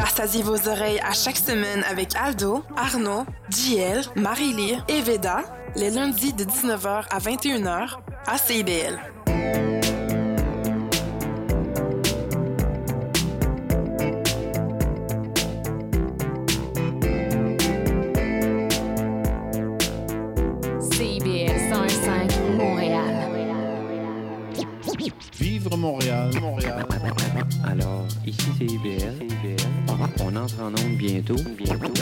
Rassasiez vos oreilles à chaque semaine avec Aldo, Arnaud, JL, Marie-Lee et Veda, les lundis de 19h à 21h à CIBL. Ici c'est IBL. On entre en onde bientôt. Bientôt.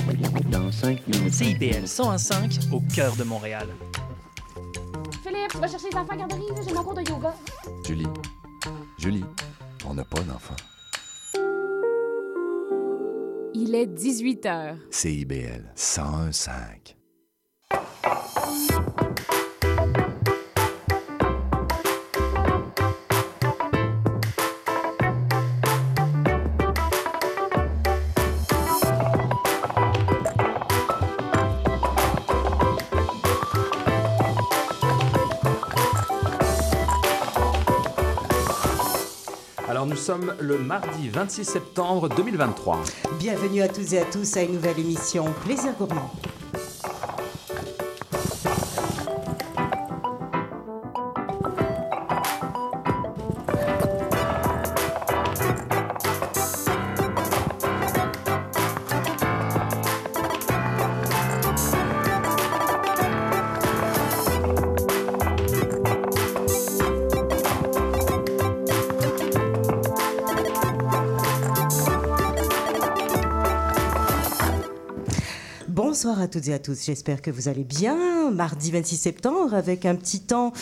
Dans 5 minutes. CIBL 105 au cœur de Montréal. Philippe, tu vas chercher les enfants à la garderie, j'ai mon cours de yoga. Julie, Julie, on n'a pas d'enfant. Il est 18 h. CIBL 101.5. sommes le mardi 26 septembre 2023. Bienvenue à tous et à tous à une nouvelle émission Plaisir Gourmand. Toutes et à tous, j'espère que vous allez bien. Mardi 26 septembre avec un petit temps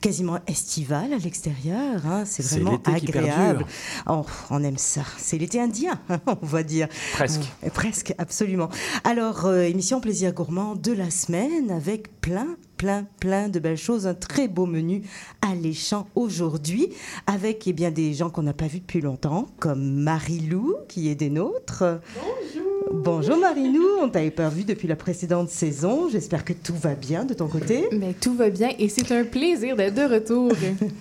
quasiment estival à l'extérieur, hein. c'est vraiment agréable. Oh, on aime ça, c'est l'été indien, on va dire. Presque. Euh, Presque, absolument. Alors, euh, émission Plaisir Gourmand de la semaine avec plein, plein, plein de belles choses. Un très beau menu alléchant aujourd'hui avec eh bien, des gens qu'on n'a pas vus depuis longtemps, comme Marie-Lou qui est des nôtres. Bonjour. Bonjour Marie-Lou, on t'avait pas vu depuis la précédente saison. J'espère que tout va bien de ton côté. Mais tout va bien et c'est un plaisir d'être de retour.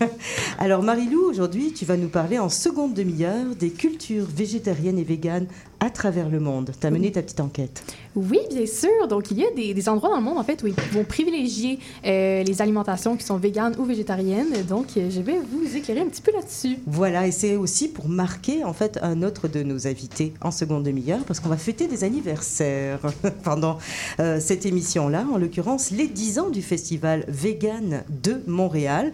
Alors Marie-Lou, aujourd'hui, tu vas nous parler en seconde demi-heure des cultures végétariennes et véganes à travers le monde. Tu as mené ta petite enquête. oui, bien sûr. Donc, il y a des, des endroits dans le monde, en fait, où ils vont privilégier euh, les alimentations qui sont véganes ou végétariennes. Donc, euh, je vais vous éclairer un petit peu là-dessus. Voilà, et c'est aussi pour marquer en fait un autre de nos invités en seconde demi-heure, parce qu'on va fêter des anniversaires pendant euh, cette émission-là, en l'occurrence les 10 ans du festival Vegan de Montréal.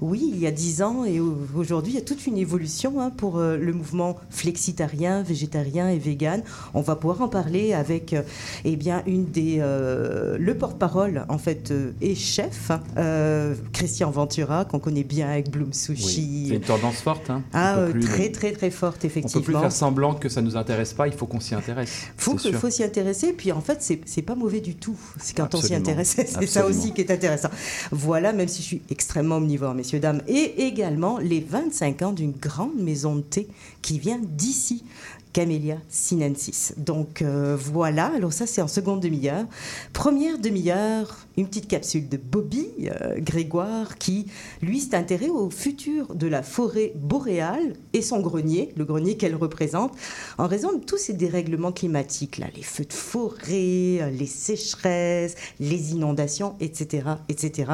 Oui, il y a 10 ans et au- aujourd'hui, il y a toute une évolution hein, pour euh, le mouvement flexitarien, végétarien et vegan. On va pouvoir en parler avec euh, eh bien, une des, euh, le porte-parole en fait et chef, hein, Christian Ventura, qu'on connaît bien avec Bloom Sushi. C'est une tendance forte. Hein. Ah, plus, très, très, très forte, on peut plus effectivement. faire semblant que ça nous intéresse pas. Il faut qu'on s'y intéresse. Faut, sûr. faut s'y intéresser, puis en fait, c'est pas mauvais du tout. C'est quand on s'y intéresse, c'est ça aussi qui est intéressant. Voilà, même si je suis extrêmement omnivore, et également les 25 ans d'une grande maison de thé qui vient d'ici. Camellia sinensis. Donc euh, voilà, alors ça c'est en seconde demi-heure. Première demi-heure, une petite capsule de Bobby euh, Grégoire qui, lui, s'est intéressé au futur de la forêt boréale et son grenier, le grenier qu'elle représente, en raison de tous ces dérèglements climatiques, là, les feux de forêt, les sécheresses, les inondations, etc. etc.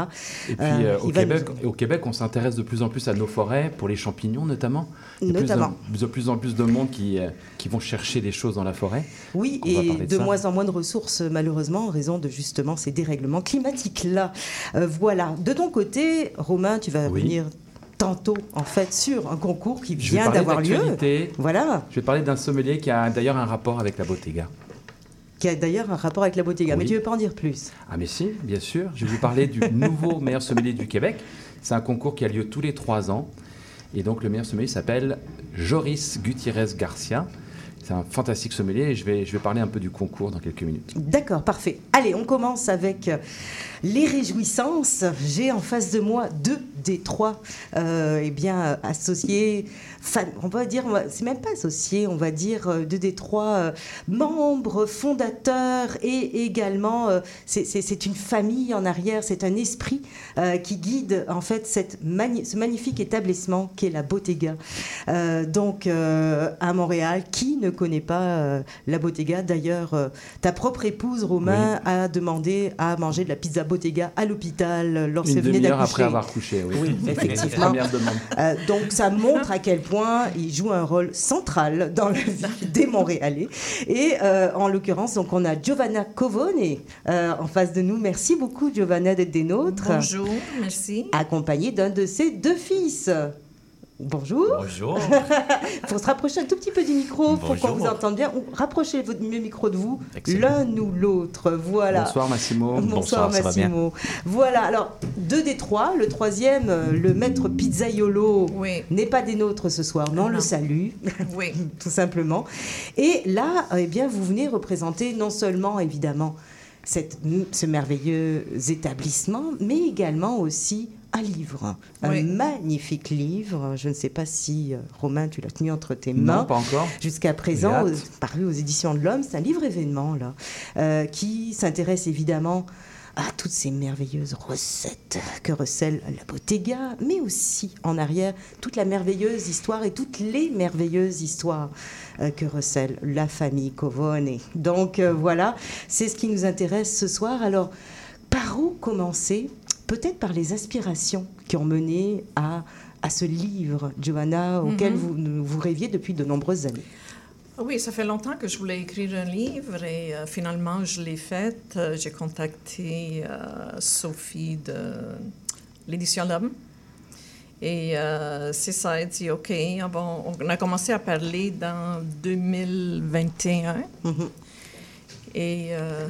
Et puis Euh, au, Québec, nous- au Québec, on s'intéresse de plus en plus à nos forêts, pour les champignons notamment. Il y a plus en- Notamment. de plus en plus de monde qui, qui vont chercher des choses dans la forêt. Oui, et de moins en moins de ressources, malheureusement, en raison de justement ces dérèglements climatiques-là. Euh, voilà. De ton côté, Romain, tu vas Oui. venir tantôt, en fait, sur un concours qui vient d'avoir lieu. Voilà. Je vais parler d'un sommelier qui a d'ailleurs un rapport avec la Bottega. Qui a d'ailleurs un rapport avec la Bottega. Mais tu veux pas en dire plus? Ah mais si, bien sûr. Je vais vous parler du nouveau meilleur sommelier du Québec. C'est un concours qui a lieu tous les trois ans. Et donc le meilleur sommelier s'appelle Joris Gutiérrez Garcia. C'est un fantastique sommelier et je vais, je vais parler un peu du concours dans quelques minutes. D'accord, parfait. Allez, on commence avec les réjouissances. J'ai en face de moi deux Détroit, euh, eh bien, associés, fan- on va dire, c'est même pas associé, on va dire, euh, de Détroit, euh, membres, fondateurs et également, euh, c'est- une famille en arrière, c'est un esprit qui guide en fait cette mani- ce magnifique établissement qui est la Bottega. Donc à Montréal, qui ne connaît pas la Bottega? D'ailleurs, ta propre épouse Romain a demandé à manger de la pizza Bottega à l'hôpital euh, Une lorsqu'elle venait d'accoucher. après avoir couché, oui. Oui, effectivement. Première demande. Euh, donc ça montre à quel point il joue un rôle central dans la vie des Montréalais. Et euh, en l'occurrence, donc on a Giovanna Covone euh, en face de nous. Merci beaucoup Giovanna d'être des nôtres. Bonjour, merci. Accompagnée d'un de ses deux fils. Bonjour. Bonjour. Pour se rapprocher un tout petit peu du micro pour qu'on vous entende bien. Ou rapprochez votre micro de vous, l'un ou l'autre. Voilà. Bonsoir Massimo. Bonsoir, Bonsoir, ça va bien Massimo. Voilà, alors deux des trois. Le troisième, euh, le maître Pizzaiolo, Oui, n'est pas des nôtres ce soir, mais on le Non. salue, oui. tout simplement. Et là, eh bien, vous venez représenter non seulement, évidemment, cette, ce merveilleux établissement, mais également aussi un livre, un Oui. magnifique livre. Je ne sais pas si, euh, Romain, tu l'as tenu entre tes Non, mains. pas encore. Jusqu'à présent, paru aux éditions de l'Homme, c'est un livre événement là, euh, qui s'intéresse évidemment à toutes ces merveilleuses recettes que recèle la Bottega, mais aussi en arrière toute la merveilleuse histoire et toutes les merveilleuses histoires que recèle la famille Covone. Donc euh, voilà, c'est ce qui nous intéresse ce soir. Alors, par où commencer? Peut-être par les aspirations qui ont mené à, à ce livre, Johanna, auquel Mhm. vous, vous rêviez depuis de nombreuses années. Oui, ça fait longtemps que je voulais écrire un livre et euh, finalement je l'ai fait. Euh, J'ai contacté euh, Sophie de l'édition L'Homme. Et euh, c'est ça, elle dit OK. on a commencé à parler dans 2021 Mhm. et euh,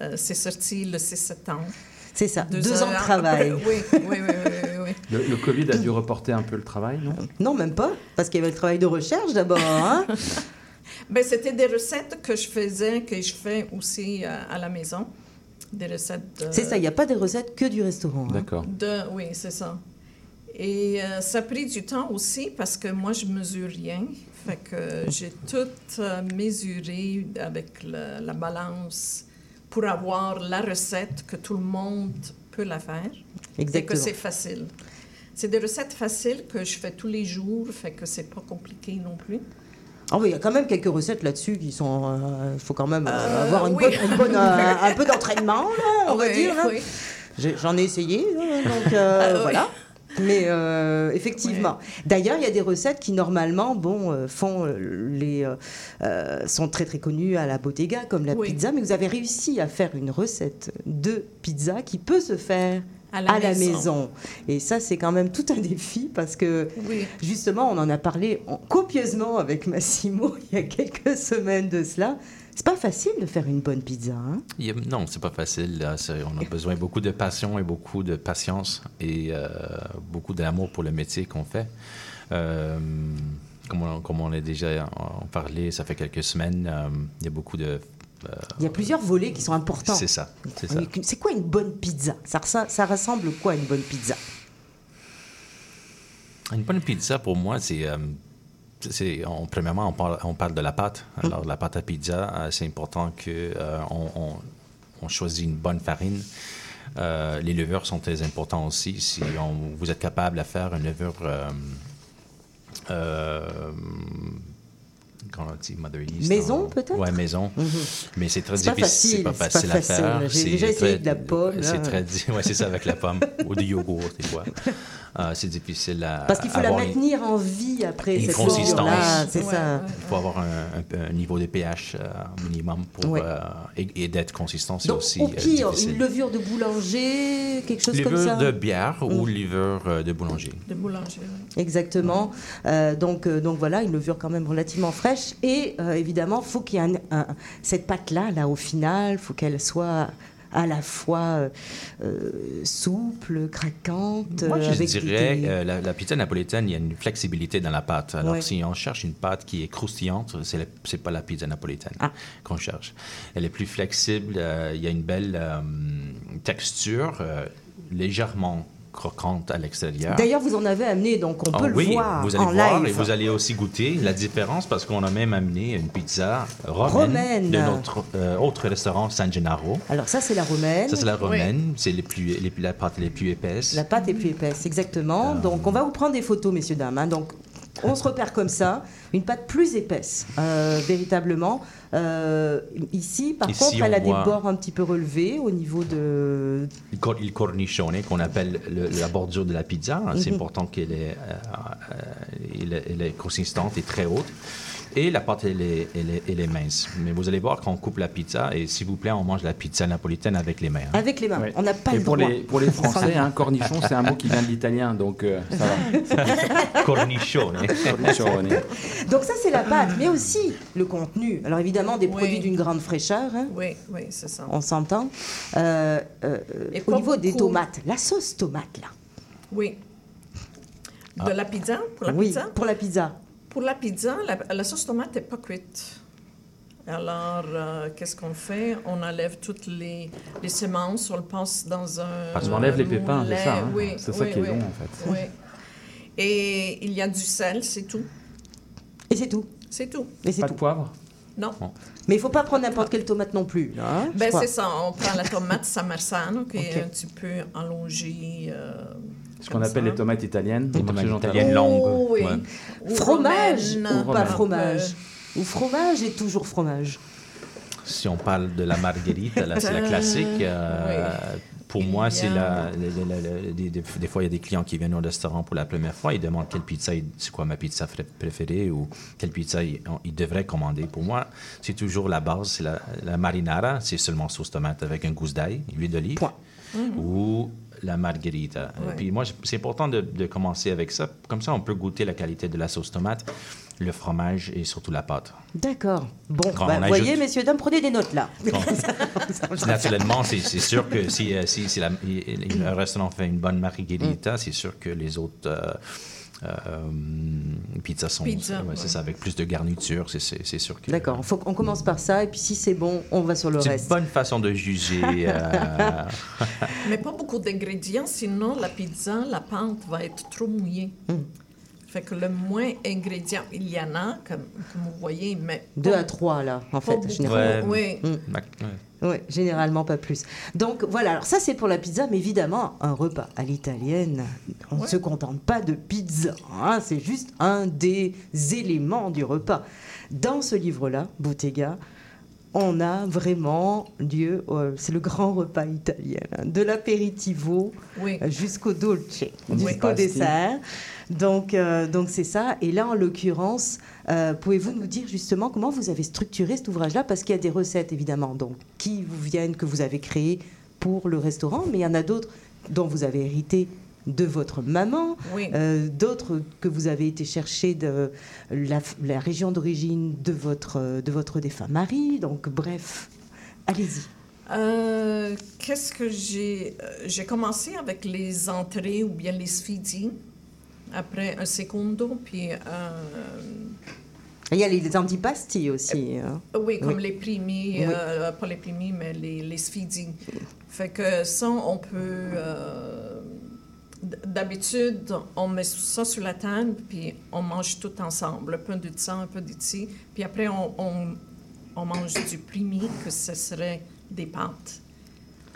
euh, c'est sorti le 6 septembre. C'est ça, deux, Deux ans de travail. après, oui, oui, oui, oui, oui, oui. Le, le Covid a dû reporter un peu le travail, non? Non, même pas, parce qu'il y avait le travail de recherche d'abord. hein. Ben, c'était des recettes que je faisais, que je fais aussi euh, à la maison. Des recettes. C'est ça, il n'y a pas de recettes que du restaurant. hein. D'accord. de- oui, c'est ça. Et euh, ça a pris du temps aussi parce que moi, je mesure rien. Fait que j'ai tout euh, mesuré avec la balance pour avoir la recette que tout le monde peut la faire et que Exactement. c'est facile. C'est des recettes faciles que je fais tous les jours, fait que c'est pas compliqué non plus. Ah oui, il y a quand même quelques recettes là-dessus qui sont. Il faut quand même euh, Euh, avoir une oui. bonne- une bonne, euh, un peu d'entraînement, on va Oui, dire. hein. oui. J'en ai essayé, donc euh, Ah voilà. Mais euh, effectivement. D'ailleurs, il y a des recettes qui normalement, bon, euh, font euh, les euh, sont très très connues à la Bottega, comme la Oui. pizza. Mais vous avez réussi à faire une recette de pizza qui peut se faire À la à la maison. maison. Et ça, c'est quand même tout un défi parce que Oui. justement, on en a parlé en- copieusement avec Massimo il y a quelques semaines de cela. C'est pas facile de faire une bonne pizza. Hein? A- non, c'est pas facile. là. On a besoin beaucoup de passion et beaucoup de patience et euh, beaucoup d'amour pour le métier qu'on fait. Euh, comme, on, comme on a déjà en parlé, ça fait quelques semaines, euh, il y a beaucoup de... Il y a plusieurs volets qui sont importants. c'est ça, c'est quoi une bonne pizza? Ça, ça ressemble quoi une bonne pizza? Une bonne pizza, pour moi, c'est... euh, c'est- on- premièrement, on parle, on parle de la pâte. Alors, la pâte à pizza, euh, c'est important qu'on on, on- on choisit une bonne farine. Euh, les levures sont très importants aussi. Si on- vous êtes capable de faire une levure... euh, euh, comment on dit, Mother Yeast, Maison, peut-être? Ouais, maison. Mais c'est très difficile. C'est pas facile, à faire. J'ai C'est déjà essayé très- de la pomme. C'est très... Ouais, c'est ça, avec la pomme. Ou du yogourt, des fois. Euh, c'est difficile à Parce qu'il faut la une- maintenir en vie après une cette consistance. levure-là, C'est Ouais, ça. il faut avoir un, un- un niveau de pH euh, minimum pour, Ouais. euh, et, et d'être consistant, c'est Donc, aussi au euh, pire, difficile. une levure de boulanger, quelque chose comme Levure ça. de bière ou Mm. levure de boulanger. De boulanger. oui. Exactement. Euh, donc, euh, donc voilà, une levure quand même relativement fraîche. Et euh, évidemment, faut qu'il y ait un- un- cette pâte-là, là, au final, faut qu'elle soit à la fois euh, euh, souple, craquante. Moi, euh, je avec des- dirais, des- euh, la, la pizza napolitaine, il y a une flexibilité dans la pâte. Alors, Ouais. si on cherche une pâte qui est croustillante, c'est la- c'est pas la pizza napolitaine Ah. qu'on cherche. Elle est plus flexible, euh, il y a une belle euh, texture, euh, légèrement croquante à l'extérieur. D'ailleurs, vous en avez amené, donc on Ah peut oui, le voir vous allez en voir live. et vous allez aussi goûter la différence parce qu'on a même amené une pizza romaine, Romaine. de notre euh, autre restaurant San Gennaro. Alors ça, c'est la romaine. Ça, c'est la romaine. C'est les plus, les, plus- la pâte les plus épaisses. La pâte est plus épaisse, exactement. Donc, on va vous prendre des photos, messieurs, dames. hein. Donc, on se repère comme ça. Une pâte plus épaisse, euh, véritablement. Euh, ici, par Ici, contre, elle a des bords un petit peu relevés au niveau de... Il cor- Il cornichone, qu'on appelle le- la bordure de la pizza. C'est Mhm. important qu'elle est, euh, elle est- elle est consistante et très haute. Et la pâte, elle est, elle, est, elle est mince. Mais vous allez voir qu'on coupe la pizza et s'il vous plaît, on mange la pizza napolitaine avec les mains. hein. Avec les mains. On n'a pas Et le pour droit. les, pour les Français, hein, cornichon, c'est un mot qui vient de l'italien, donc euh, ça va. Cornichone. Cornichone. Donc ça, c'est la pâte, mais aussi le contenu. Alors évidemment, des produits d'une grande fraîcheur, hein, Oui, oui, c'est ça. on s'entend. Euh, euh, Et au niveau des tomates, la sauce tomate, là. Oui. De la pizza Pour la oui, pizza? pour la pizza. Pour la pizza, la, la sauce tomate n'est pas cuite. Alors, euh, qu'est-ce qu'on fait? On enlève toutes les, les semences, on le passe dans un. Parce qu'on enlève les pépins, c'est ça, hein? Oui, C'est ça oui, qui est oui. long, en fait. Oui. Et il y a du sel, c'est tout. Et c'est tout? C'est tout. Et c'est Pas tout? de poivre? Non. Mais il ne faut pas prendre n'importe quelle tomate non plus. hein, Ben, c'est ça. On prend la tomate Samarsano, qui Ok. est un petit peu allongée. euh, Ce qu'on appelle ça. les tomates italiennes. Les tomates italiennes longues. Oh, oui. Ouais. Ou Fromage romaine, ou pas fromage Ou fromage et toujours fromage. Si on parle de la margherita, là, c'est la classique. euh, Pour moi, c'est a- la, la- la- la- des, des- des fois, il y a des clients qui viennent au restaurant pour la première fois, ils demandent quelle pizza, c'est quoi ma pizza préférée ou quelle pizza ils, ils devraient commander. Pour moi, c'est toujours la base, c'est la, la marinara, c'est seulement sauce tomate avec un gousse d'ail, huile d'olive, Point. ou la margherita. Ouais. Puis moi, c'est important de, de commencer avec ça. Comme ça, on peut goûter la qualité de la sauce tomate, le fromage et surtout la pâte. D'accord. Bon, Quand bah, voyez, messieurs, dames, prenez des notes là. Naturellement, c'est sûr que si, euh, si, si la- un restaurant fait une bonne margherita, c'est sûr que les autres euh, euh, pizzas sont. Pizza, ouais, c'est ça, avec plus de garniture, c'est- c'est c'est sûr que. D'accord, faut qu'on commence par ça et puis si c'est bon, on va sur le C'est une reste. bonne façon de juger. euh, Mais pas beaucoup d'ingrédients, sinon la pizza, la pâte va être trop mouillée. Hmm. Fait que le moins ingrédients, il y en a, comme, comme vous voyez, mais. Deux pas- à trois là, en fait, généralement. Ouais. Oui. Mm. Oui, généralement pas plus. Donc voilà, alors ça c'est pour la pizza, mais évidemment, un repas à l'italienne, on ne Ouais. se contente pas de pizza, hein, c'est juste un des éléments du repas. Dans ce livre-là, Bottega, on a vraiment lieu, euh, c'est le grand repas italien, hein, de l'apéritivo Oui. euh, jusqu'au dolce, Oui. jusqu'au dessert. Donc euh, donc c'est ça. Et là, en l'occurrence, euh, pouvez-vous nous dire justement comment vous avez structuré cet ouvrage-là? Parce qu'il y a des recettes évidemment, donc qui vous viennent, que vous avez créées pour le restaurant, mais il y en a d'autres dont vous avez hérité de votre maman, Oui. euh, d'autres que vous avez été chercher de la, la région d'origine de votre, de votre défunt mari. Donc bref, allez-y. Euh, Qu'est-ce que j'ai. euh, J'ai commencé avec les entrées ou bien les sfidi. Après un secondo, puis. euh, Il y a les antipasti aussi. hein. Oui, comme Oui. les primi, Oui. euh, pas les primi, mais les, les. Fait que ça, on peut. euh, D'habitude, on met ça sur la table, puis on mange tout ensemble. Un peu de sang, un peu de ci. Puis après, on, on, on mange du primi, que ce serait des pâtes.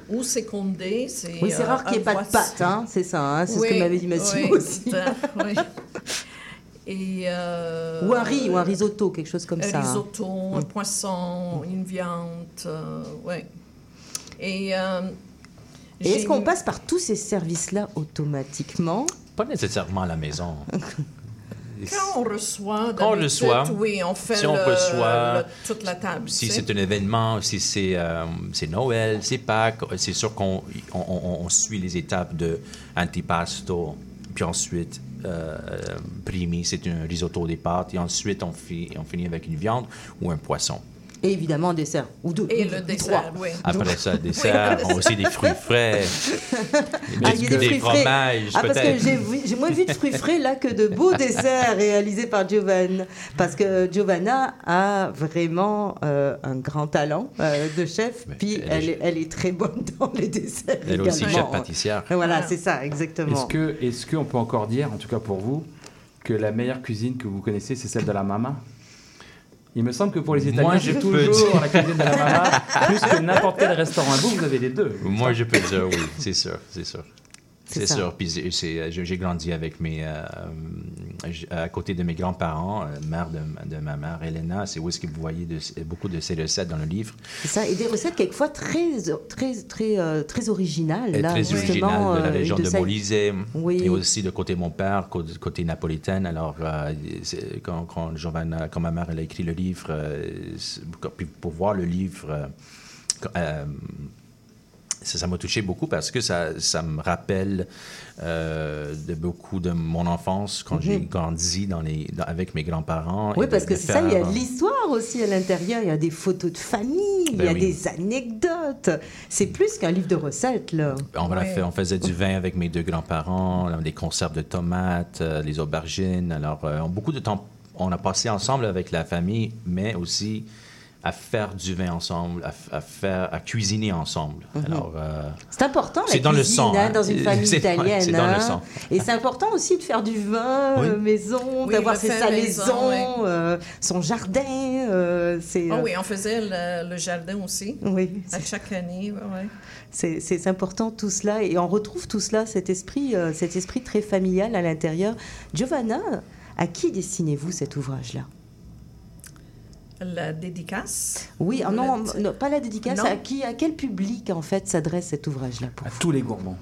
Ou secondé, c'est. Oui, c'est euh, rare qu'il n'y ait pas de pâtes, hein, c'est ça, hein, c'est ce que m'avait dit oui, aussi. Et, euh, Ou un riz, ou un risotto, quelque chose comme un ça. hein. risotto, un Mm. poisson, une viande, euh, ouais. Et, euh, Et est-ce qu'on passe par tous ces services-là automatiquement Pas nécessairement à la maison. Quand on reçoit, Quand on reçoit, oui, on fait si on reçoit- le- toute la table. Si tu sais. c'est un événement, si c'est euh, c'est Noël, c'est Pâques, c'est sûr qu'on on, on- on suit les étapes de antipasto, puis ensuite primi, c'est un risotto des pâtes, et ensuite on finit avec une viande ou un poisson. Et évidemment, un dessert. Ou deux. Et ou- le dessert, trois. oui. Après ça, le dessert, on a aussi des fruits frais, Ah, il y a des fruits frais. fromages, Ah, parce que j'ai moins vu de fruits frais là que de beaux desserts réalisés par Giovanna. Parce que Giovanna a vraiment euh, un grand talent euh, de chef, puis elle elle, est- est, elle est très bonne dans les desserts. Elle aussi, également. chef pâtissière. Voilà, c'est ça, exactement. Est-ce qu'on peut encore dire, en tout cas pour vous, que la meilleure cuisine que vous connaissez, c'est celle de la mama? Il me semble que pour les Italiens, Moi, peux toujours dire- la cuisine de la mama, plus que n'importe quel restaurant. Vous, vous avez les deux. Moi, je peux dire oui, c'est sûr, c'est sûr. C'est sûr. Puis j'ai grandi avec mes, euh, à côté de mes grands-parents, euh, mère de, de ma mère, Elena. C'est où est-ce que vous voyez de- beaucoup de ces recettes dans le livre? C'est ça, et des recettes quelquefois très, très, très, euh, très originales. Là, très justement, originale de la région de de, Molise Oui. et aussi de côté mon père, côté, côté napolitaine. Alors, euh, quand, quand, Giovanna- quand ma mère elle a écrit le livre, pour voir le livre, euh, ça ça m'a touché beaucoup parce que ça, ça me rappelle euh, de beaucoup de mon enfance quand j'ai Mhm. grandi dans les, dans- avec mes grands-parents. Oui, de- parce que de c'est ça, il y a de l'histoire aussi à l'intérieur. Il y a des photos de famille, il y Ben a oui. des anecdotes. C'est plus qu'un livre de recettes, là. On, l'a Ouais. fait- on faisait du vin avec mes deux grands-parents, des conserves de tomates, euh, les aubergines. Alors, euh, beaucoup de temps, on a passé ensemble avec la famille, mais aussi à faire du vin ensemble, à, faire, à cuisiner ensemble. Mhm. Alors, euh, C'est important, C'est dans le sang, hein, hein. dans une famille italienne. c'est dans le hein. sang. Et c'est important aussi de faire du vin Oui. euh, maison, Oui, d'avoir ses salaisons, maison, euh, son jardin. euh, c'est Ah euh, oui, on faisait le, le jardin aussi. oui, À chaque année, ouais, c'est c'est important tout cela. Et on retrouve tout cela, cet esprit, euh, cet esprit très familial à l'intérieur. Giovanna, à qui destinez-vous cet ouvrage-là? La dédicace? Oui, ah non, non, pas la dédicace. Non? À, qui, à quel public, en fait, s'adresse cet ouvrage-là À vous? tous les gourmands.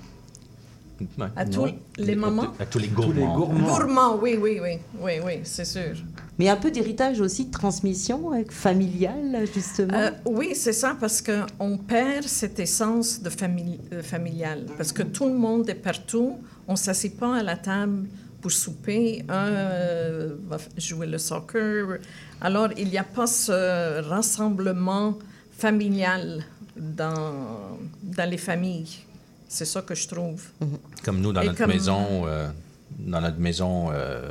ouais. À tous les mamans. À tous les Tous les gourmands. gourmands. Gourmand, oui, oui, oui, oui, oui, c'est sûr. Mais un peu d'héritage aussi, de transmission euh, familiale, justement? Euh, oui, c'est ça, parce qu'on perd cette essence de famille, euh, familiale. Parce que tout le monde est partout. On ne s'assied pas à la table pour souper. Un euh, va jouer le soccer. Alors, il n'y a pas ce rassemblement familial dans, dans les familles. C'est ça que je trouve. Comme nous, dans Et notre comme- maison, euh, dans notre maison, euh,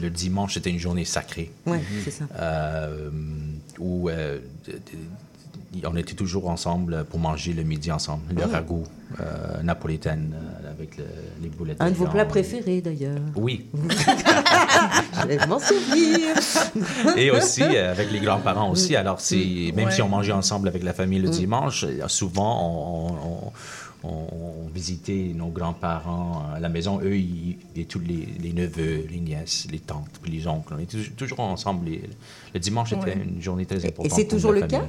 le dimanche, c'était une journée sacrée. Oui, c'est ça. euh, où euh, on était toujours ensemble pour manger le midi ensemble. Le Ah. ragoût euh, napolitaine euh, avec le- les boulettes. Un de vos plats préférés, d'ailleurs. Oui. Je vais m'en souvenir. Et aussi euh, avec les grands-parents aussi. Alors, c'est, même Ouais. si on mangeait ensemble avec la famille Mm. le dimanche, euh, souvent, on, on- on- on visitait nos grands-parents à la maison, eux ils- et tous les, les neveux, les nièces, les tantes, puis les oncles. On était toujours- ensemble. Les- le dimanche était une journée très importante. c'est pour toujours le famille. cas?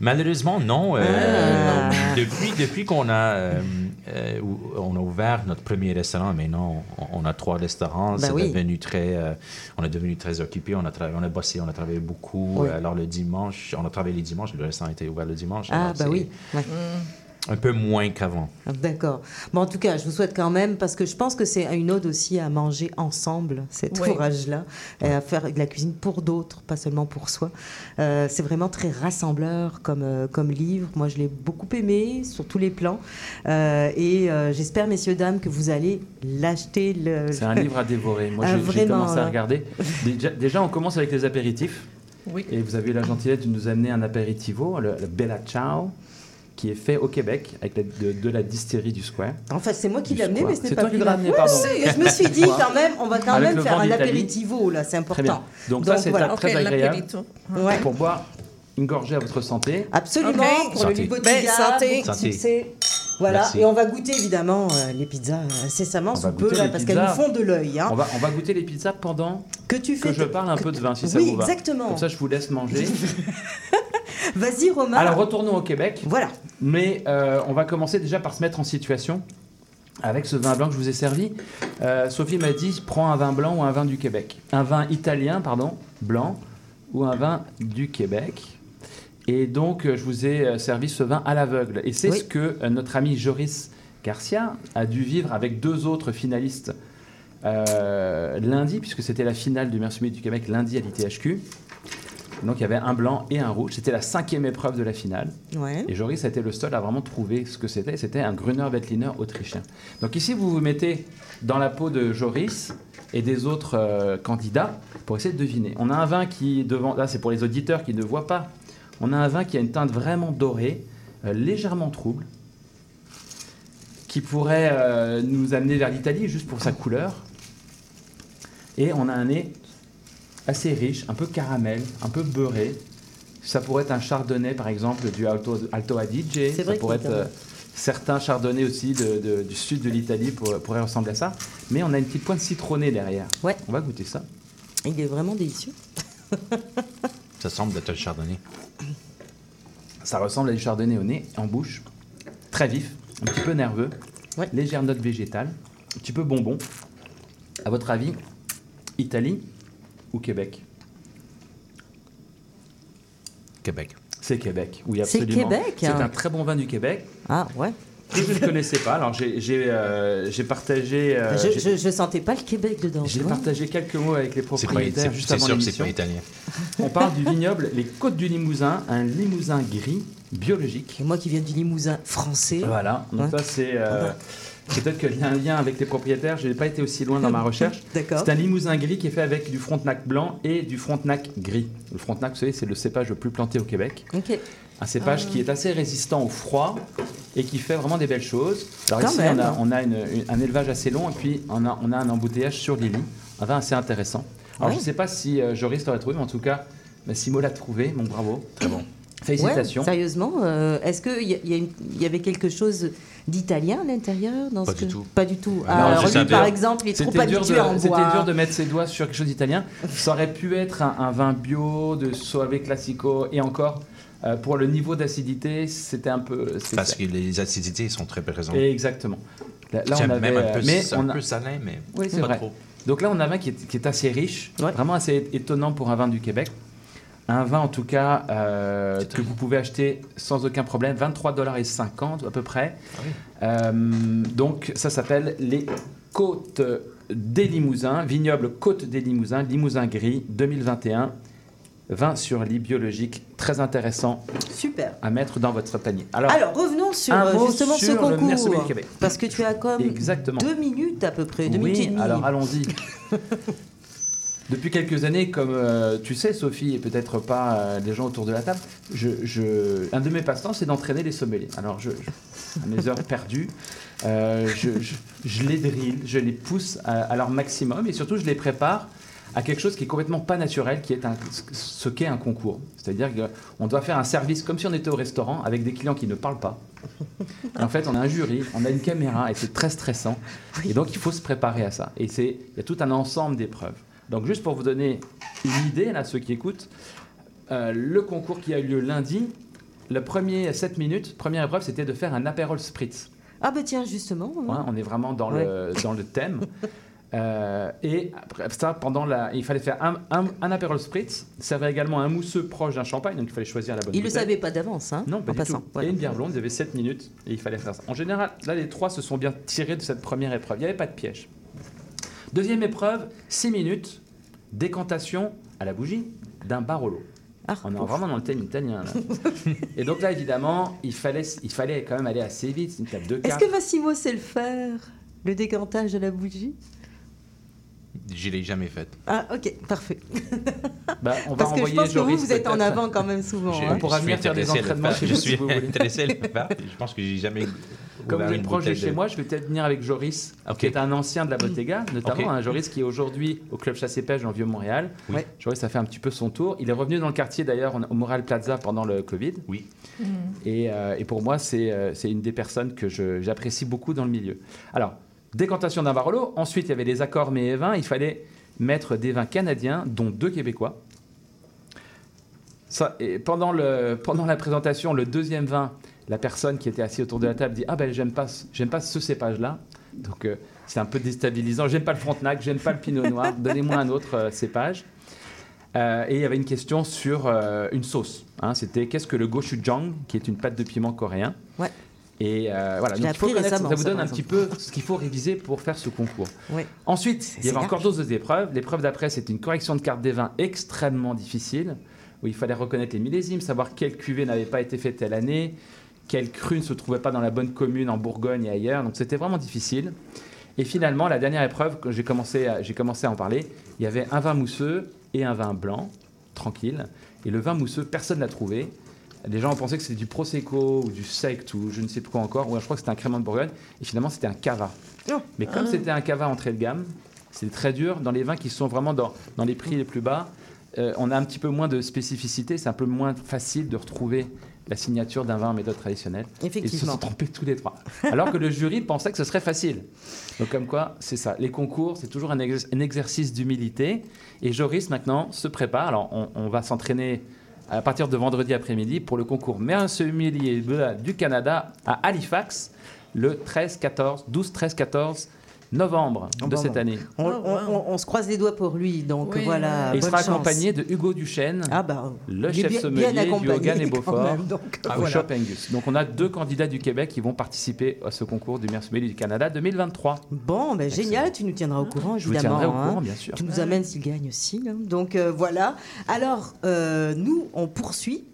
Malheureusement, non. Euh, Ah. depuis depuis qu'on a, euh, euh, on a ouvert notre premier restaurant, maintenant on, on a trois restaurants, Ben c'est oui. devenu très, euh, on est devenu très occupé. On a on a bossé, on a travaillé beaucoup. Oui. Alors le dimanche, on a travaillé les dimanches. Le restaurant était ouvert le dimanche. Ah, alors bah c'est oui. ouais. Un peu moins qu'avant. D'accord. Bon, en tout cas, je vous souhaite quand même, parce que je pense que c'est une ode aussi à manger ensemble, cet Oui. ouvrage-là, et à faire de la cuisine pour d'autres, pas seulement pour soi. Euh, c'est vraiment très rassembleur comme, euh, comme livre. Moi, je l'ai beaucoup aimé sur tous les plans. Euh, et euh, j'espère, messieurs, dames, que vous allez l'acheter. Le... C'est un livre à dévorer. Moi, Ah, j'ai- commencé à là. regarder. Déjà, déjà, on commence avec les apéritifs. Oui. Et vous avez eu la gentillesse de nous amener un apéritivo, le, le Bella Ciao, qui est fait au Québec avec la- de, de la distillerie du Square. Enfin, c'est moi qui l'ai amené, mais ce n'est C'est pas toi plus grave. amené, Ouais, pardon. mais je me suis dit quand même, on va quand Avec même faire un apéritivo, là, c'est Très bien. important. Donc, ça, c'est voilà. très Ok, agréable. Ouais. pour boire une gorgée à votre santé. Absolument, Ok. pour Santé. le Libotiga, Ben, santé. Santé. succès. Voilà, Merci. et on va goûter évidemment euh, les pizzas incessamment On va sous peu, goûter là, les parce qu'elles pizzas. nous font de l'œil. Hein. On va, on va goûter les pizzas pendant Que tu fais que je parle un peu de vin, si ça Oui, vous va. exactement. Comme ça, je vous laisse manger. Vas-y, Romain. Alors, retournons au Québec. Voilà. Mais euh, on va commencer déjà par se mettre en situation avec ce vin blanc que je vous ai servi. Euh, Sophie m'a dit prends un vin blanc ou un vin du Québec. Un vin italien, pardon, blanc, ou un vin du Québec. Et donc, euh, je vous ai euh, servi ce vin à l'aveugle. Et c'est Oui. ce que euh, notre ami Joris Garcia a dû vivre avec deux autres finalistes euh, lundi, puisque c'était la finale du Meilleur du Québec lundi à l'ITHQ. Donc il y avait un blanc et un rouge. C'était la cinquième épreuve de la finale. Ouais. Et Joris a été le seul à vraiment trouver ce que c'était. C'était un Gruner Veltliner autrichien. Donc ici, vous vous mettez dans la peau de Joris et des autres euh, candidats pour essayer de deviner. On a un vin qui, devant, là c'est pour les auditeurs qui ne voient pas, on a un vin qui a une teinte vraiment dorée, euh, légèrement trouble, qui pourrait euh, nous amener vers l'Italie juste pour sa couleur. Et on a un nez assez riche, un peu caramel, un peu beurré. Ça pourrait être un chardonnay, par exemple, du Alto, Alto Adige. C'est Ça pourrait être euh, certains chardonnays aussi de- de- du sud de l'Italie pour- pourraient ressembler à ça. Mais on a une petite pointe citronnée derrière. Ouais. On va goûter ça. Il est vraiment délicieux. Ça semble être chardonnay. Ça ressemble à du chardonnay au nez, en bouche. Très vif, un petit peu nerveux. Ouais. Légère note végétale. Un petit peu bonbon. À votre avis, Italie ou Québec? Québec. C'est Québec, oui, C'est absolument. Québec, C'est hein. un très bon vin du Québec. Ah ouais. Que je ne connaissais pas. Alors j'ai euh, partagé, euh, je, j'ai- je, je sentais pas le Québec dedans. j'ai partagé quelques mots avec les pas, propriétaires c'est- juste c'est avant sûr que c'est pas italien. On parle du vignoble Les Côtes du Limousin, un Limousin gris biologique. Et moi qui viens du Limousin français. Voilà, donc Ouais. ça c'est euh, peut-être qu'il y a un lien avec les propriétaires. Je n'ai pas été aussi loin dans ma recherche. D'accord. C'est un Limousin gris qui est fait avec du Frontenac blanc et du Frontenac gris. Le Frontenac, vous savez, c'est le cépage le plus planté au Québec. Ok. Un cépage Ah. qui est assez résistant au froid et qui fait vraiment des belles choses. Alors Quand ici, même. on a, on a une- une- un élevage assez long et puis on a, on a un embouteillage sur Lily. Un vin assez intéressant. Alors Ouais. je ne sais pas si euh, Joris l'aurait trouvé, mais en tout cas, bah, Simo l'a trouvé. Mon bravo. Très bon. Félicitations. Ouais, sérieusement, euh, est-ce qu'il y, avait quelque chose d'italien à l'intérieur dans Pas ce du que- tout. Pas du tout. Ah, Alors, lui, par exemple, il est trop C'était dur, habitué à en de, c'était dur de mettre ses doigts sur quelque chose d'italien. Ça aurait pu être un, un vin bio de Soave Classico et encore, euh, pour le niveau d'acidité, c'était un peu. Parce que les acidités sont très présentes. Exactement. Là, là, on J'aime avait, même un peu, mais un on a- peu salin, mais Oui, c'est pas vrai. trop. Donc là, on a un vin qui est, qui est assez riche, vraiment assez étonnant pour un vin du Québec. Un vin, en tout cas, euh, que vous pouvez acheter sans aucun problème, 23,50$ à peu près. Euh, donc, ça s'appelle les Côtes des Limousins, vignoble Côte des Limousins, Limousin gris 2021. Vin sur lit biologique, très intéressant Super. à mettre dans votre panier. Alors, Alors, revenons sur euh, justement ce sur le concours. Québec. Parce que tu as comme Exactement. deux minutes à peu près, deux minutes et Oui, demie. alors allons-y. Depuis quelques années, comme euh, tu sais, Sophie, et peut-être pas euh, les gens autour de la table, je, je- un de mes passe-temps, c'est d'entraîner les sommeliers. Alors, je, je- à mes heures perdues, euh, je les drille, je les pousse à, à leur maximum, et surtout, je les prépare à quelque chose qui est complètement pas naturel, qui est un- ce qu'est un concours. C'est-à-dire qu'on doit faire un service comme si on était au restaurant, avec des clients qui ne parlent pas. Et en fait, on a un jury, on a une caméra, et c'est très stressant. Et donc, il faut se préparer à ça. Et c'est, il y a tout un ensemble d'épreuves. Donc, juste pour vous donner une idée, là, ceux qui écoutent, euh, le concours qui a eu lieu lundi, le premier 7 minutes, première épreuve, c'était de faire un Aperol Spritz. Ah bah tiens, justement. hein. Ouais, on est vraiment dans, le, dans le thème. Euh, et après ça, pendant la, il fallait faire un, un, un Aperol Spritz, servait également un mousseux proche d'un champagne, donc il fallait choisir la bonne Il ne le savait pas d'avance, hein, Non, en pas du passant. tout. Voilà. Et une bière blonde, il y avait 7 minutes et il fallait faire ça. En général, là, les trois se sont bien tirés de cette première épreuve. Il n'y avait pas de piège. Deuxième épreuve, 6 minutes, décantation à la bougie d'un Barolo. On est vraiment dans le thème italien. Là. et donc là, évidemment, il fallait, il fallait quand même aller assez vite. Une table de Est-ce que Massimo sait le faire Le décantage de la bougie? Je l'ai jamais fait. Ah, ok, parfait. Bah, on va Parce que je envoyer pense que vous, Joris vous êtes en avant quand même souvent. Je- hein. On pourra je venir faire des entraînements chez Je vous, si suis vous voulez. intéressé à le faire. Je pense que j'ai jamais. Comme vous êtes une proche de chez moi, je vais peut-être venir avec Joris, qui est un ancien de la Bottega, notamment un Joris qui est aujourd'hui au club Chasse et Pêche dans le Vieux-Montréal. Oui. Joris a fait un petit peu son tour. Il est revenu dans le quartier d'ailleurs au Moral Plaza pendant le Covid. Oui. Et, euh, et pour moi, c'est euh, c'est une des personnes que je- j'apprécie beaucoup dans le milieu. Alors, décantation d'un Barolo. Ensuite, il y avait les accords mets et vins. Il fallait mettre des vins canadiens, dont deux québécois. Ça, et pendant, le, pendant la présentation, le deuxième vin, la personne qui était assise autour de la table dit Ah ben j'aime pas, ce- j'aime pas ce cépage-là. Donc euh, c'est un peu déstabilisant. J'aime pas le Frontenac, j'aime pas le Pinot Noir. Donnez-moi un autre euh, cépage. Euh, et il y avait une question sur une sauce. hein. C'était qu'est-ce que le gochujang, qui est une pâte de piment coréen? Ouais. Et euh, voilà, donc il faut ça vous donne un petit peu ce qu'il faut réviser pour faire ce concours. Ensuite, il y avait encore d'autres épreuves. L'épreuve d'après, c'était une correction de carte des vins extrêmement difficile. où il fallait reconnaître les millésimes, savoir quelle cuvée n'avait pas été faite telle année, quelle crue ne se trouvait pas dans la bonne commune en Bourgogne et ailleurs. Donc c'était vraiment difficile. Et finalement, la dernière épreuve, quand j'ai commencé, à- j'ai commencé à en parler, il y avait un vin mousseux et un vin blanc, tranquille. Et le vin mousseux, personne ne l'a trouvé. Les gens ont pensé que c'était du Prosecco ou du Sect ou je ne sais plus quoi encore. Ou je crois que c'était un crément de Bourgogne. Et finalement, c'était un cava. Oh. Mais comme Ah. c'était un cava entrée de gamme, c'est très dur. Dans les vins qui sont vraiment dans, dans les prix les plus bas, euh, on a un petit peu moins de spécificité. C'est un peu moins facile de retrouver la signature d'un vin en méthode traditionnelle. Ils se Effectivement. sont trompés tous les trois. Alors que le jury pensait que ce serait facile. Donc comme quoi, c'est ça. Les concours, c'est toujours un, ex- un exercice d'humilité. Et Joris, maintenant, se prépare. Alors, on, on va s'entraîner à partir de vendredi après-midi pour le concours Meilleur sommelier du Canada à Halifax le 13, 14, 12, 13, 14 novembre Oh, de cette année. On, on- on- on se croise les doigts pour lui, donc Oui, voilà. Il bonne sera chance. accompagné de Hugo Duchesne, Ah bah, le il est chef bien- sommelier bien du Hogan et Beaufort même, donc, au voilà. Shop Angus. Donc on a deux candidats du Québec qui vont participer à ce concours du meilleur sommelier du Canada 2023. Bon, ben génial, tu nous tiendras au courant, Je vous évidemment. tiendrai au hein. courant, bien sûr. Tu nous amènes s'il gagne aussi. hein. Donc euh, voilà. Alors, euh, nous, on poursuit,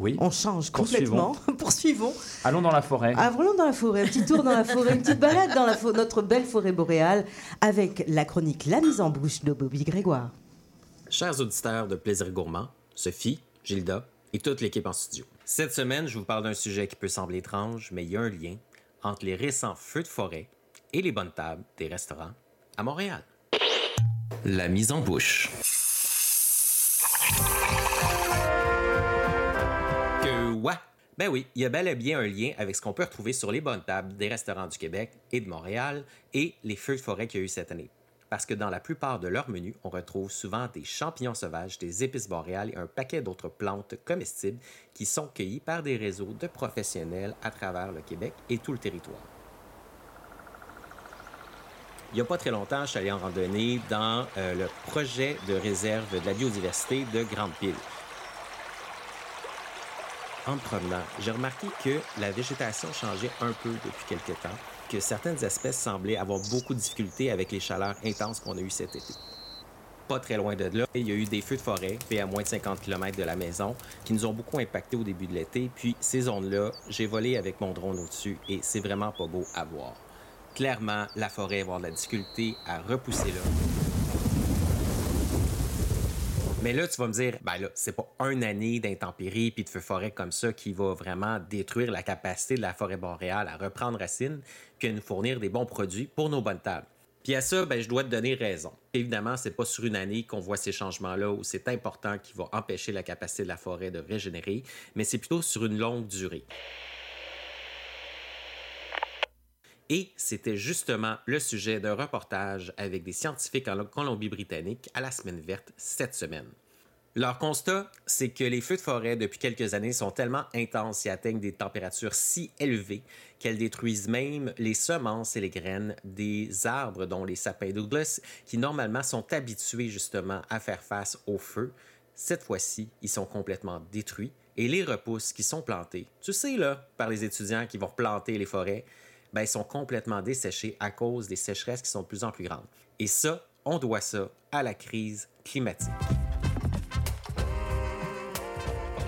Oui. on change Poursuivons. complètement. Poursuivons. Allons dans la forêt. Allons dans la forêt, un petit tour dans la forêt, une petite balade dans la fo- notre belle forêt boréale avec la chronique La mise en bouche de Bobby Grégoire. Chers auditeurs de Plaisir Gourmand, Sophie, Gilda et toute l'équipe en studio. Cette semaine, je vous parle d'un sujet qui peut sembler étrange, mais il y a un lien entre les récents feux de forêt et les bonnes tables des restaurants à Montréal. La mise en bouche. Ben oui, il y a bel et bien un lien avec ce qu'on peut retrouver sur les bonnes tables des restaurants du Québec et de Montréal et les feux de forêt qu'il y a eu cette année. Parce que dans la plupart de leurs menus, on retrouve souvent des champignons sauvages, des épices boréales et un paquet d'autres plantes comestibles qui sont cueillies par des réseaux de professionnels à travers le Québec et tout le territoire. Il n'y a pas très longtemps, je suis allé en randonnée dans euh, le projet de réserve de la biodiversité de Grande-Pile. En me promenant, j'ai remarqué que la végétation changeait un peu depuis quelques temps, que certaines espèces semblaient avoir beaucoup de difficultés avec les chaleurs intenses qu'on a eues cet été. Pas très loin de là, il y a eu des feux de forêt à moins de 50 km de la maison qui nous ont beaucoup impactés au début de l'été. Puis ces zones-là, j'ai volé avec mon drone au-dessus et c'est vraiment pas beau à voir. Clairement, la forêt va avoir de la difficulté à repousser là. Mais là, tu vas me dire, ben là, c'est pas une année d'intempéries puis de feux forêt comme ça qui va vraiment détruire la capacité de la forêt boréale à reprendre racine puis à nous fournir des bons produits pour nos bonnes tables. Puis à ça, ben, je dois te donner raison. Évidemment, c'est pas sur une année qu'on voit ces changements-là où c'est important qui va empêcher la capacité de la forêt de régénérer, mais c'est plutôt sur une longue durée. Et c'était justement le sujet d'un reportage avec des scientifiques en Colombie-Britannique à la semaine verte cette semaine. Leur constat, c'est que les feux de forêt depuis quelques années sont tellement intenses et atteignent des températures si élevées qu'elles détruisent même les semences et les graines des arbres, dont les sapins Douglas, qui normalement sont habitués justement à faire face au feu. Cette fois-ci, ils sont complètement détruits et les repousses qui sont plantées, tu sais là, par les étudiants qui vont planter les forêts, ben, sont complètement desséchés à cause des sécheresses qui sont de plus en plus grandes. Et ça, on doit ça à la crise climatique.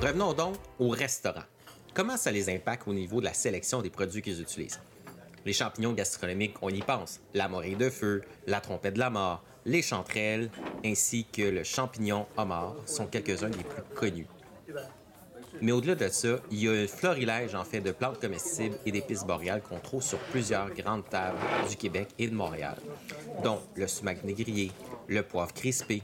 Revenons donc au restaurant. Comment ça les impacte au niveau de la sélection des produits qu'ils utilisent? Les champignons gastronomiques, on y pense. La morée de feu, la trompette de la mort, les chanterelles, ainsi que le champignon homard sont quelques-uns des plus connus. Mais au-delà de ça, il y a un florilège en fait de plantes comestibles et d'épices boréales qu'on trouve sur plusieurs grandes tables du Québec et de Montréal, dont le sumac négrier, le poivre crispé,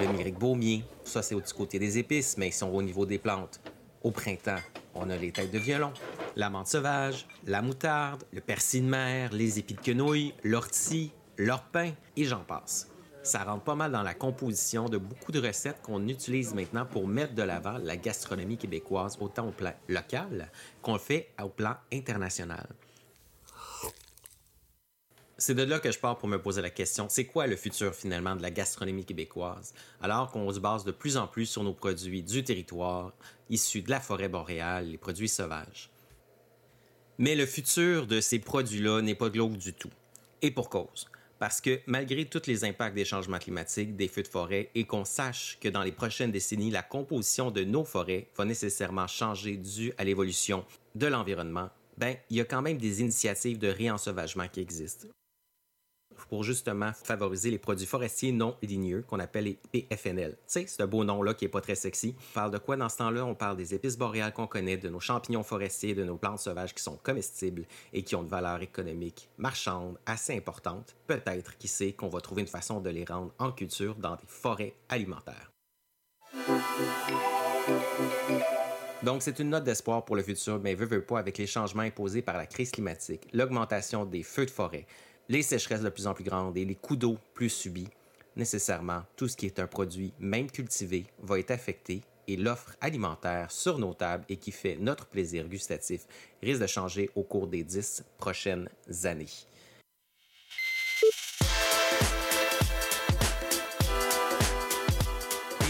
le myrique baumier, ça c'est au petit côté des épices, mais ils sont au niveau des plantes. Au printemps, on a les têtes de violon, la menthe sauvage, la moutarde, le persil de mer, les épis de quenouille, l'ortie, l'orpin et j'en passe. Ça rentre pas mal dans la composition de beaucoup de recettes qu'on utilise maintenant pour mettre de l'avant la gastronomie québécoise, autant au plan local qu'on le fait au plan international. C'est de là que je pars pour me poser la question, c'est quoi le futur finalement de la gastronomie québécoise, alors qu'on se base de plus en plus sur nos produits du territoire, issus de la forêt boréale, les produits sauvages. Mais le futur de ces produits-là n'est pas glauque du tout. Et pour cause. Parce que malgré tous les impacts des changements climatiques, des feux de forêt, et qu'on sache que dans les prochaines décennies, la composition de nos forêts va nécessairement changer dû à l'évolution de l'environnement, ben, il y a quand même des initiatives de réensauvagement qui existent pour justement favoriser les produits forestiers non ligneux qu'on appelle les PFNL. Tu sais, ce beau nom-là qui est pas très sexy. On parle de quoi dans ce temps-là? On parle des épices boréales qu'on connaît, de nos champignons forestiers, de nos plantes sauvages qui sont comestibles et qui ont une valeur économique marchande assez importante. Peut-être, qui sait, qu'on va trouver une façon de les rendre en culture dans des forêts alimentaires. Donc, c'est une note d'espoir pour le futur, mais veut, veut pas avec les changements imposés par la crise climatique, l'augmentation des feux de forêt, les sécheresses de plus en plus grandes et les coups d'eau plus subis. Nécessairement, tout ce qui est un produit, même cultivé, va être affecté et l'offre alimentaire sur nos tables et qui fait notre plaisir gustatif risque de changer au cours des dix prochaines années.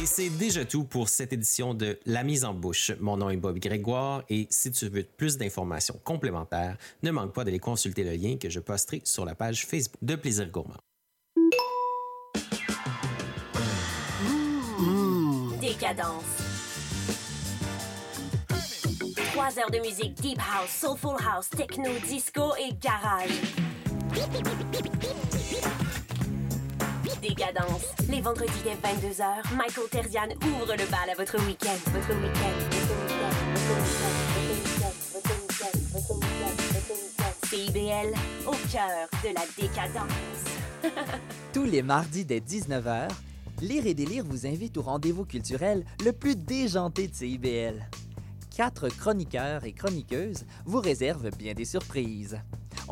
Et c'est déjà tout pour cette édition de La mise en bouche. Mon nom est Bob Grégoire et si tu veux plus d'informations complémentaires, ne manque pas d'aller consulter le lien que je posterai sur la page Facebook de Plaisir Gourmand. Décadence. Trois heures de musique deep house, soulful house, techno, disco et garage. Décadence. Les vendredis dès 22h, Michael Terzian ouvre le bal à votre week-end. Votre week-end. CIBL, au cœur de la décadence. Tous les mardis dès 19h, Lire et délire vous invite au rendez-vous culturel le plus déjanté de CIBL. Quatre chroniqueurs et chroniqueuses vous réservent bien des surprises.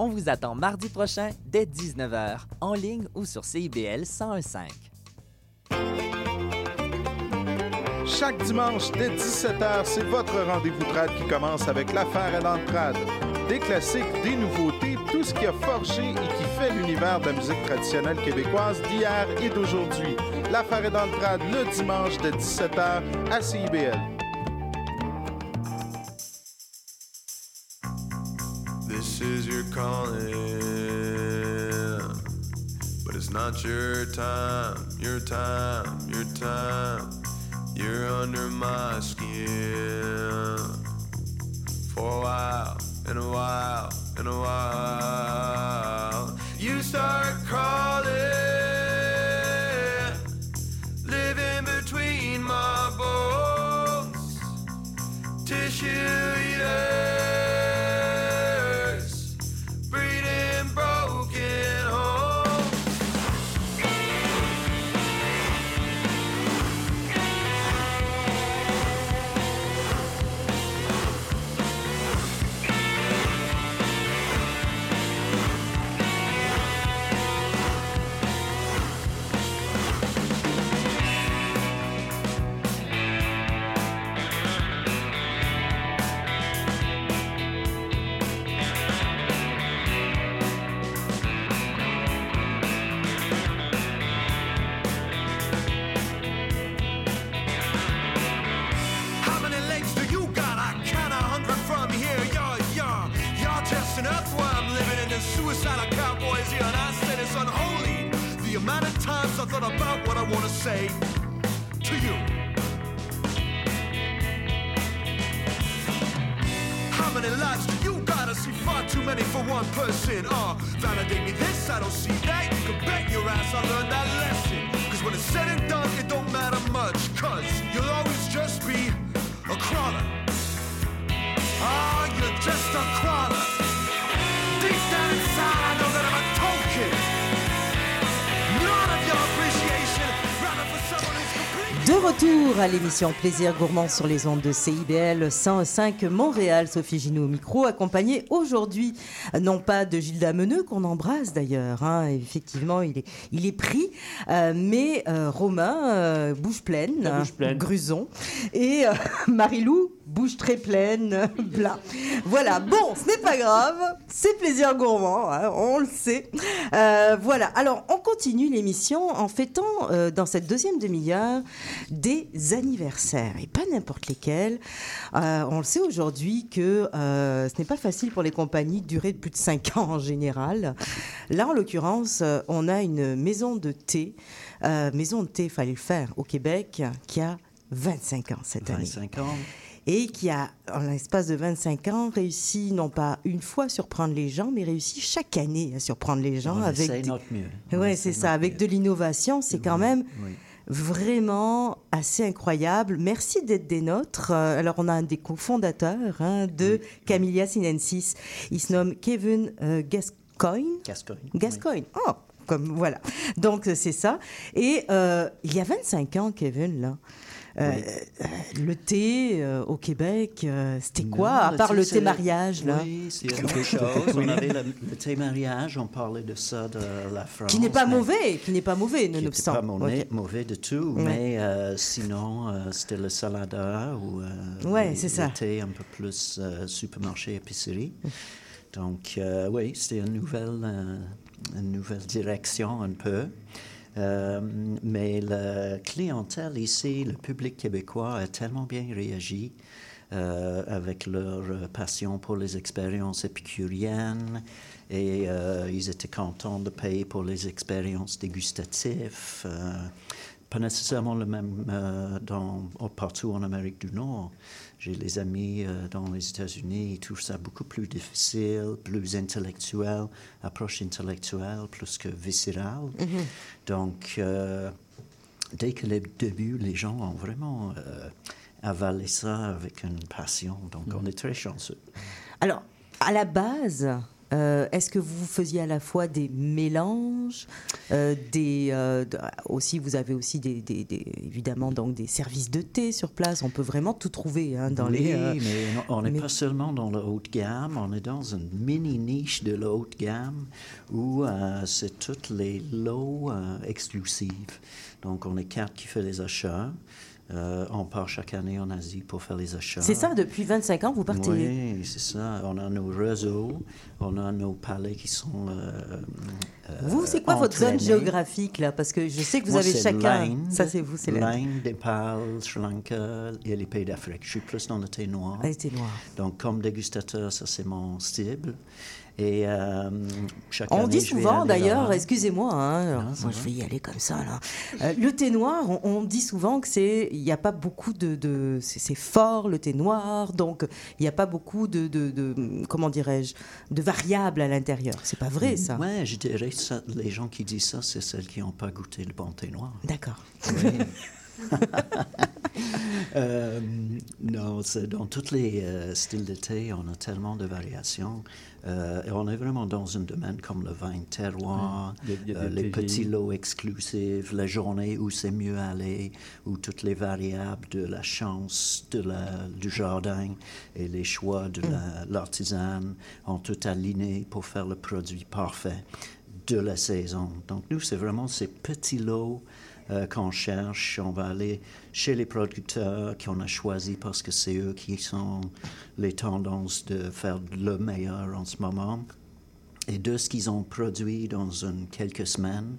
On vous attend mardi prochain dès 19h, en ligne ou sur CIBL 1015. Chaque dimanche dès 17h, c'est votre rendez-vous trad qui commence avec l'affaire à l'entrade. Des classiques, des nouveautés, tout ce qui a forgé et qui fait l'univers de la musique traditionnelle québécoise d'hier et d'aujourd'hui. L'affaire est dans le trad le dimanche de 17h à CIBL. Is your calling, but it's not your time, your time, your time. You're under my skin for a while, and a while, and a while. You start crawling, living between my bones, tissue eaters, retour à l'émission Plaisir Gourmand sur les ondes de CIBL 105 Montréal. Sophie Ginot au micro, accompagnée aujourd'hui, non pas de Gilles Dameneux, qu'on embrasse d'ailleurs. hein, effectivement, il est, il est pris, euh, mais euh, Romain, euh, bouche pleine, bouche pleine. Gruson, et Marilou, bouche très pleine, bla. Voilà, bon, ce n'est pas grave, c'est Plaisir Gourmand, hein, on le sait. Euh, voilà, alors on continue l'émission en fêtant euh, dans cette deuxième demi-heure des anniversaires, et pas n'importe lesquels. Euh, on le sait aujourd'hui que ce n'est pas facile pour les compagnies de durer plus de 5 ans en général. Là, en l'occurrence, on a une maison de thé, maison de thé, fallait le faire, au Québec, qui a 25 ans cette année. 25 ans. Et qui a, en l'espace de 25 ans, réussi non pas une fois à surprendre les gens, mais réussi chaque année à surprendre les gens On avec. des- notre mieux. C'est ça, avec de l'innovation, c'est quand même Oui. vraiment assez incroyable. Merci d'être des nôtres. Euh, Alors, on a un des cofondateurs hein, de Camellia Sinensis. Il se nomme Kevin euh, Gascoigne. Gascoigne. Gascoigne. Oh, comme voilà. Donc, euh, c'est ça. Et euh, il y a 25 ans, Kevin, là. Euh, euh, le thé euh, au Québec, euh, c'était quoi, à part le thé mariage, là? Oui, c'est autre chose. On avait le, le thé mariage, on parlait de ça de la France. Qui n'est pas mauvais, qui n'est pas mauvais, qui n'était nonobstant. pas mauvais, Ok. mauvais du tout, Ouais. mais euh, sinon, euh, c'était le salada ou euh, Ouais, le- c'est ça. le thé un peu plus euh, supermarché, épicerie. Mm. Donc, euh, oui, c'était une nouvelle, euh, une nouvelle direction un peu. Euh, mais la clientèle ici, le public québécois a tellement bien réagi euh, avec leur euh, passion pour les expériences épicuriennes et ils étaient contents de payer pour les expériences dégustatives. pas nécessairement le même partout en Amérique du Nord. J'ai les amis euh, dans les États-Unis, ils trouvent ça beaucoup plus difficile, plus intellectuel, approche intellectuelle plus que viscérale. Mhm. Donc, euh, dès que les débuts, les gens ont vraiment euh, avalé ça avec une passion. Donc, on est très chanceux. Alors, à la base, euh, est-ce que vous faisiez à la fois des mélanges, euh, des euh, aussi vous avez aussi des, des- des- évidemment donc des services de thé sur place. On peut vraiment tout trouver hein, dans oui, les. mais on n'est mais- pas seulement dans la haute gamme, on est dans une mini niche de la haute gamme où c'est toutes les lots exclusifs. Donc, on est quatre qui fait les achats. Euh, on part chaque année en Asie pour faire les achats. C'est ça, depuis 25 ans, vous partez? Oui, c'est ça. On a nos réseaux, on a nos palais qui sont. euh, euh, Vous, c'est quoi votre zone géographique là? Parce que je sais que vous Moi, avez chacun. Ça, c'est vous, c'est. L'Inde, Népal, Sri Lanka et les pays d'Afrique. Je suis plus dans le thé noir. Ah, le thé noir. Donc, comme dégustateur, ça, c'est mon cible. Et euh, chaque On année, dit souvent, d'ailleurs, excusez-moi, hein, moi je vais y aller comme ça là. Euh, le thé noir, on, on dit souvent que c'est, il n'y a pas beaucoup de, de- c'est fort le thé noir, donc il n'y a pas beaucoup de, de- de- comment dirais-je, de variables à l'intérieur. C'est pas vrai ça? Ouais, je dirais ça. Les gens qui disent ça, c'est celles qui n'ont pas goûté le bon thé noir. D'accord. Oui. Euh, non, dans tous les euh, styles de thé, on a tellement de variations. Euh, et on est vraiment dans un domaine comme le vin de terroir, Il y a- il y a euh, les petits lots exclusifs, la journée où c'est mieux aller, où toutes les variables de la chance de la, du jardin et les choix de la- l'artisan ont tout aligné pour faire le produit parfait de la saison. Donc nous, c'est vraiment ces petits lots euh, qu'on cherche. On va aller chez les producteurs qu'on a choisis parce que c'est eux qui sont les tendances de faire le meilleur en ce moment. Et de ce qu'ils ont produit dans une, quelques semaines,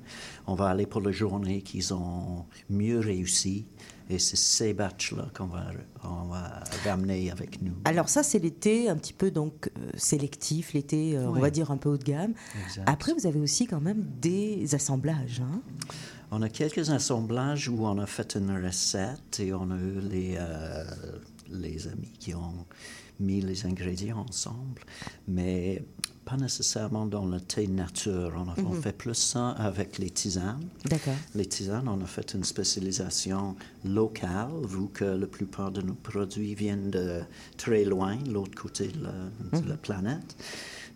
on va aller pour la journée qu'ils ont mieux réussi. Et c'est ces batchs-là qu'on va, on va ramener avec nous. Alors ça, c'est l'été un petit peu donc euh, sélectif, l'été, euh, on va dire un peu haut de gamme. Exact. Après, vous avez aussi quand même des assemblages. hein. On a quelques assemblages où on a fait une recette et on a eu les, euh, les amis qui ont mis les ingrédients ensemble, mais pas nécessairement dans le thé nature. On, a- on Mhm. fait plus ça avec les tisanes. D'accord. Les tisanes, on a fait une spécialisation locale, vu que la plupart de nos produits viennent de très loin, l'autre côté de la, de la planète.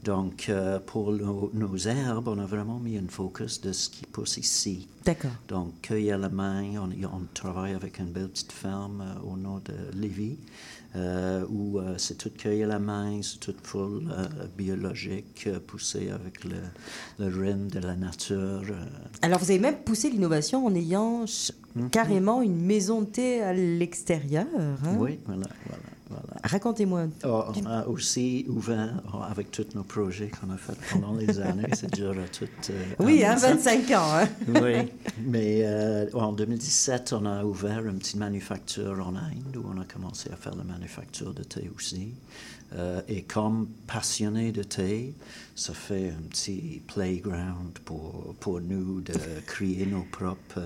Donc, euh, pour nos, nos herbes, on a vraiment mis un focus de ce qui pousse ici. D'accord. Donc, cueille à la main, on, on travaille avec une belle petite ferme euh, au nord de Lévis, euh, où c'est tout cueille à la main, c'est tout full biologique, poussé avec le, le rhin de la nature. Alors, vous avez même poussé l'innovation en ayant Mhm. carrément une maison de thé à l'extérieur. hein? Oui, voilà, voilà. Voilà. Racontez-moi. Oh, on a aussi ouvert oh, avec tous nos projets qu'on a fait pendant les années. C'est dur à tout. euh, Oui, hein, 25 ans. hein. oui, mais euh, en 2017, on a ouvert une petite manufacture en Inde où on a commencé à faire la manufacture de thé aussi. Euh, et comme passionné de thé, ça fait un petit playground pour, pour nous de créer nos propres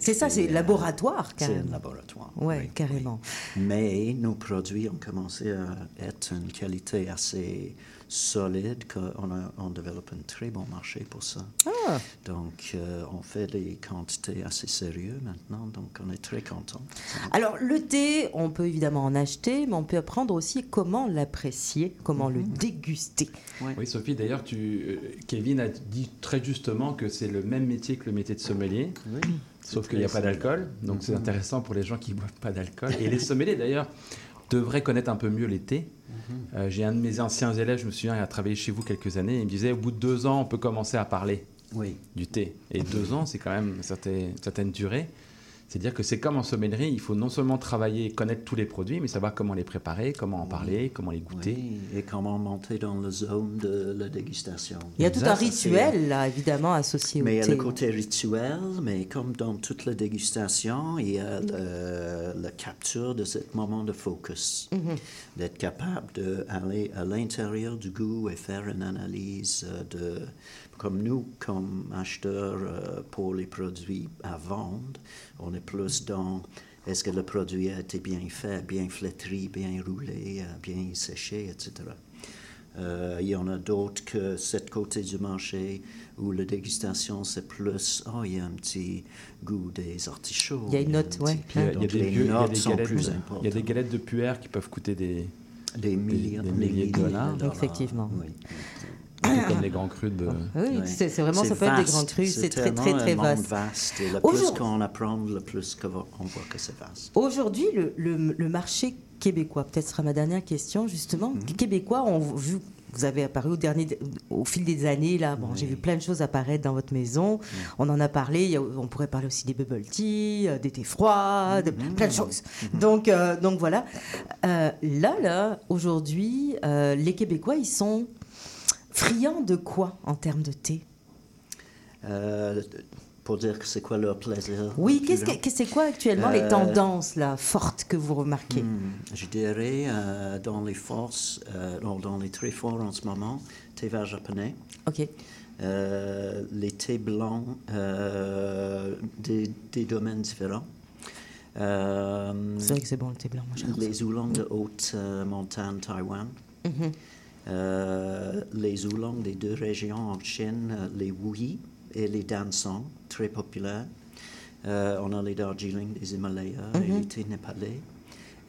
C'est ça, c'est euh, laboratoire, C'est carrément. un laboratoire. Ouais, carrément. Mais nos produits ont commencé à être une qualité assez solide qu'on a, on développe un très bon marché pour ça. Ah. Donc, euh, on fait des quantités assez sérieuses maintenant, donc on est très content. Alors, le thé, on peut évidemment en acheter, mais on peut apprendre aussi comment l'apprécier, comment le déguster. Oui, Sophie, d'ailleurs, tu, euh, Kevin a dit très justement que c'est le même métier que le métier de sommelier. Sauf qu'il n'y a pas d'alcool, donc c'est Mhm. intéressant pour les gens qui ne boivent pas d'alcool. Et les sommeliers, d'ailleurs, devraient connaître un peu mieux les thés. Euh, J'ai un de mes anciens élèves, je me souviens, il a travaillé chez vous quelques années, il me disait, au bout de deux ans, on peut commencer à parler Oui. du thé. Et deux ans, c'est quand même une certaine, certaine durée. C'est-à-dire que c'est comme en sommellerie, il faut non seulement travailler et connaître tous les produits, mais savoir comment les préparer, comment en parler, comment les goûter. Oui, et comment monter dans la zone de la dégustation. Il y a tout un rituel, là, évidemment, associé au Mais il y a thé. le côté rituel, mais comme dans toute la dégustation, il y a le- la capture de ce moment de focus. Mhm. D'être capable d'aller à l'intérieur du goût et faire une analyse euh, de... Comme nous, comme acheteurs euh, pour les produits à vendre, on est plus dans... Est-ce que le produit a été bien fait, bien flétri, bien roulé, euh, bien séché, etc. Euh, il y en a d'autres que cette côté du marché où la dégustation c'est plus oh il y a un petit goût des artichauts. Il y a une note, petit- Il y a, il y a donc des, galettes, plus il y a importantes. des galettes de puer qui peuvent coûter des, Des millions, des des milliers de milliers dollars. Effectivement. Oui. Peu comme les grands crus de. Oui, Ouais. c'est c'est vraiment, ça peut être des vaste, grands crus, c'est très, très, très un monde vaste. vaste. Et le Aujourd'hui- plus qu'on apprend, le plus qu'on voit que c'est vaste. Aujourd'hui, le, le- le marché québécois, peut-être sera ma dernière question, justement. Mhm. Québécois, on, vu, vous avez apparu au, dernier, au fil des années, là, bon, j'ai vu plein de choses apparaître dans votre maison. On en a parlé, on pourrait parler aussi des bubble tea, euh, des thés froids, de plein de choses. Donc, euh, donc voilà. Euh, là, là, aujourd'hui, euh, les Québécois, ils sont friands de quoi en termes de thé? Euh, pour dire que c'est quoi leur plaisir. Oui, qu'est-ce que, c'est quoi actuellement les Euh, tendances là, fortes que vous remarquez? Hmm, Je dirais euh, dans les forces, dans les très forts en ce moment, thé vert japonais. Ok. Les thés blancs des, des domaines différents. Euh, C'est vrai que c'est bon le thé blanc, moi Les oolongs de haute euh, montagne Taïwan. Mhm. Euh, les oolongs des deux régions en Chine, euh, les Wuyi et les Dansong, très populaires. Euh, on a les Darjeeling des Himalayas et Mhm. les népalais.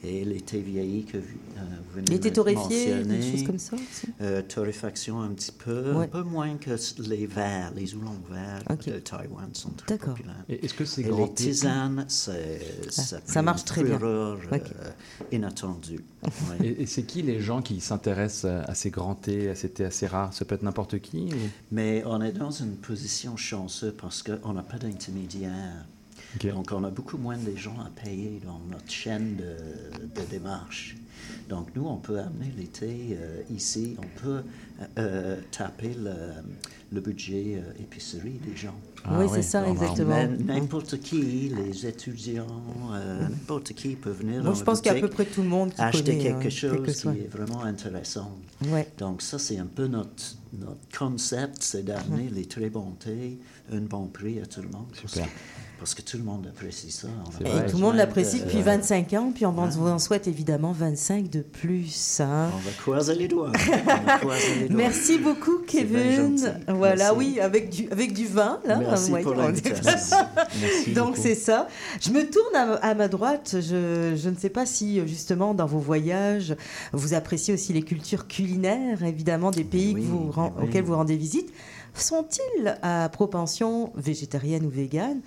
Et les vieillis que vous, euh, venez de torréfiés, des mentionner. choses comme ça aussi Euh, torréfaction un petit peu, Ouais. un peu moins que les verts, les oolongs verts de Taïwan sont très D'accord. populaires. Et est-ce que ces Et grands les tisanes, c'est Ça- marche très bien. fureur, Ok. euh, inattendue. Ouais. Et, et c'est qui les gens qui s'intéressent à ces grands thés, à ces thés assez rares? Ça peut être n'importe qui ou... Mais on est dans une position chanceuse parce qu'on n'a pas d'intermédiaire. Donc on a beaucoup moins de gens à payer dans notre chaîne de, de démarche. Donc nous, on peut amener les thés euh, ici, on peut euh, euh, taper le, le budget euh, épicerie des gens. Ah Oui, c'est ça, exactement. Mais N'importe qui, les étudiants, euh, n'importe qui peut venir dans je pense qu'il y a à peu près tout le monde qui acheter connaît, quelque chose qui soit. est vraiment intéressant. Ouais. Donc ça, c'est un peu notre, notre concept, c'est d'amener les très bons thés, un bon prix à tout le monde. Que, parce que tout le monde apprécie ça. Et tout le monde l'apprécie de- depuis 25 ans, puis on en- vous en souhaite évidemment 25 de plus. hein. On va croiser les doigts. On va croiser les doigts. Merci beaucoup, Kevin. Voilà, Merci. oui, avec du, avec du vin. Là, Merci pour. Merci Donc c'est ça. Je me tourne à, à ma droite. Je, je ne sais pas si justement dans vos voyages, vous appréciez aussi les cultures culinaires, évidemment des pays que vous ren- oui. auxquels vous rendez visite. Sont-ils à propension végétarienne ou végane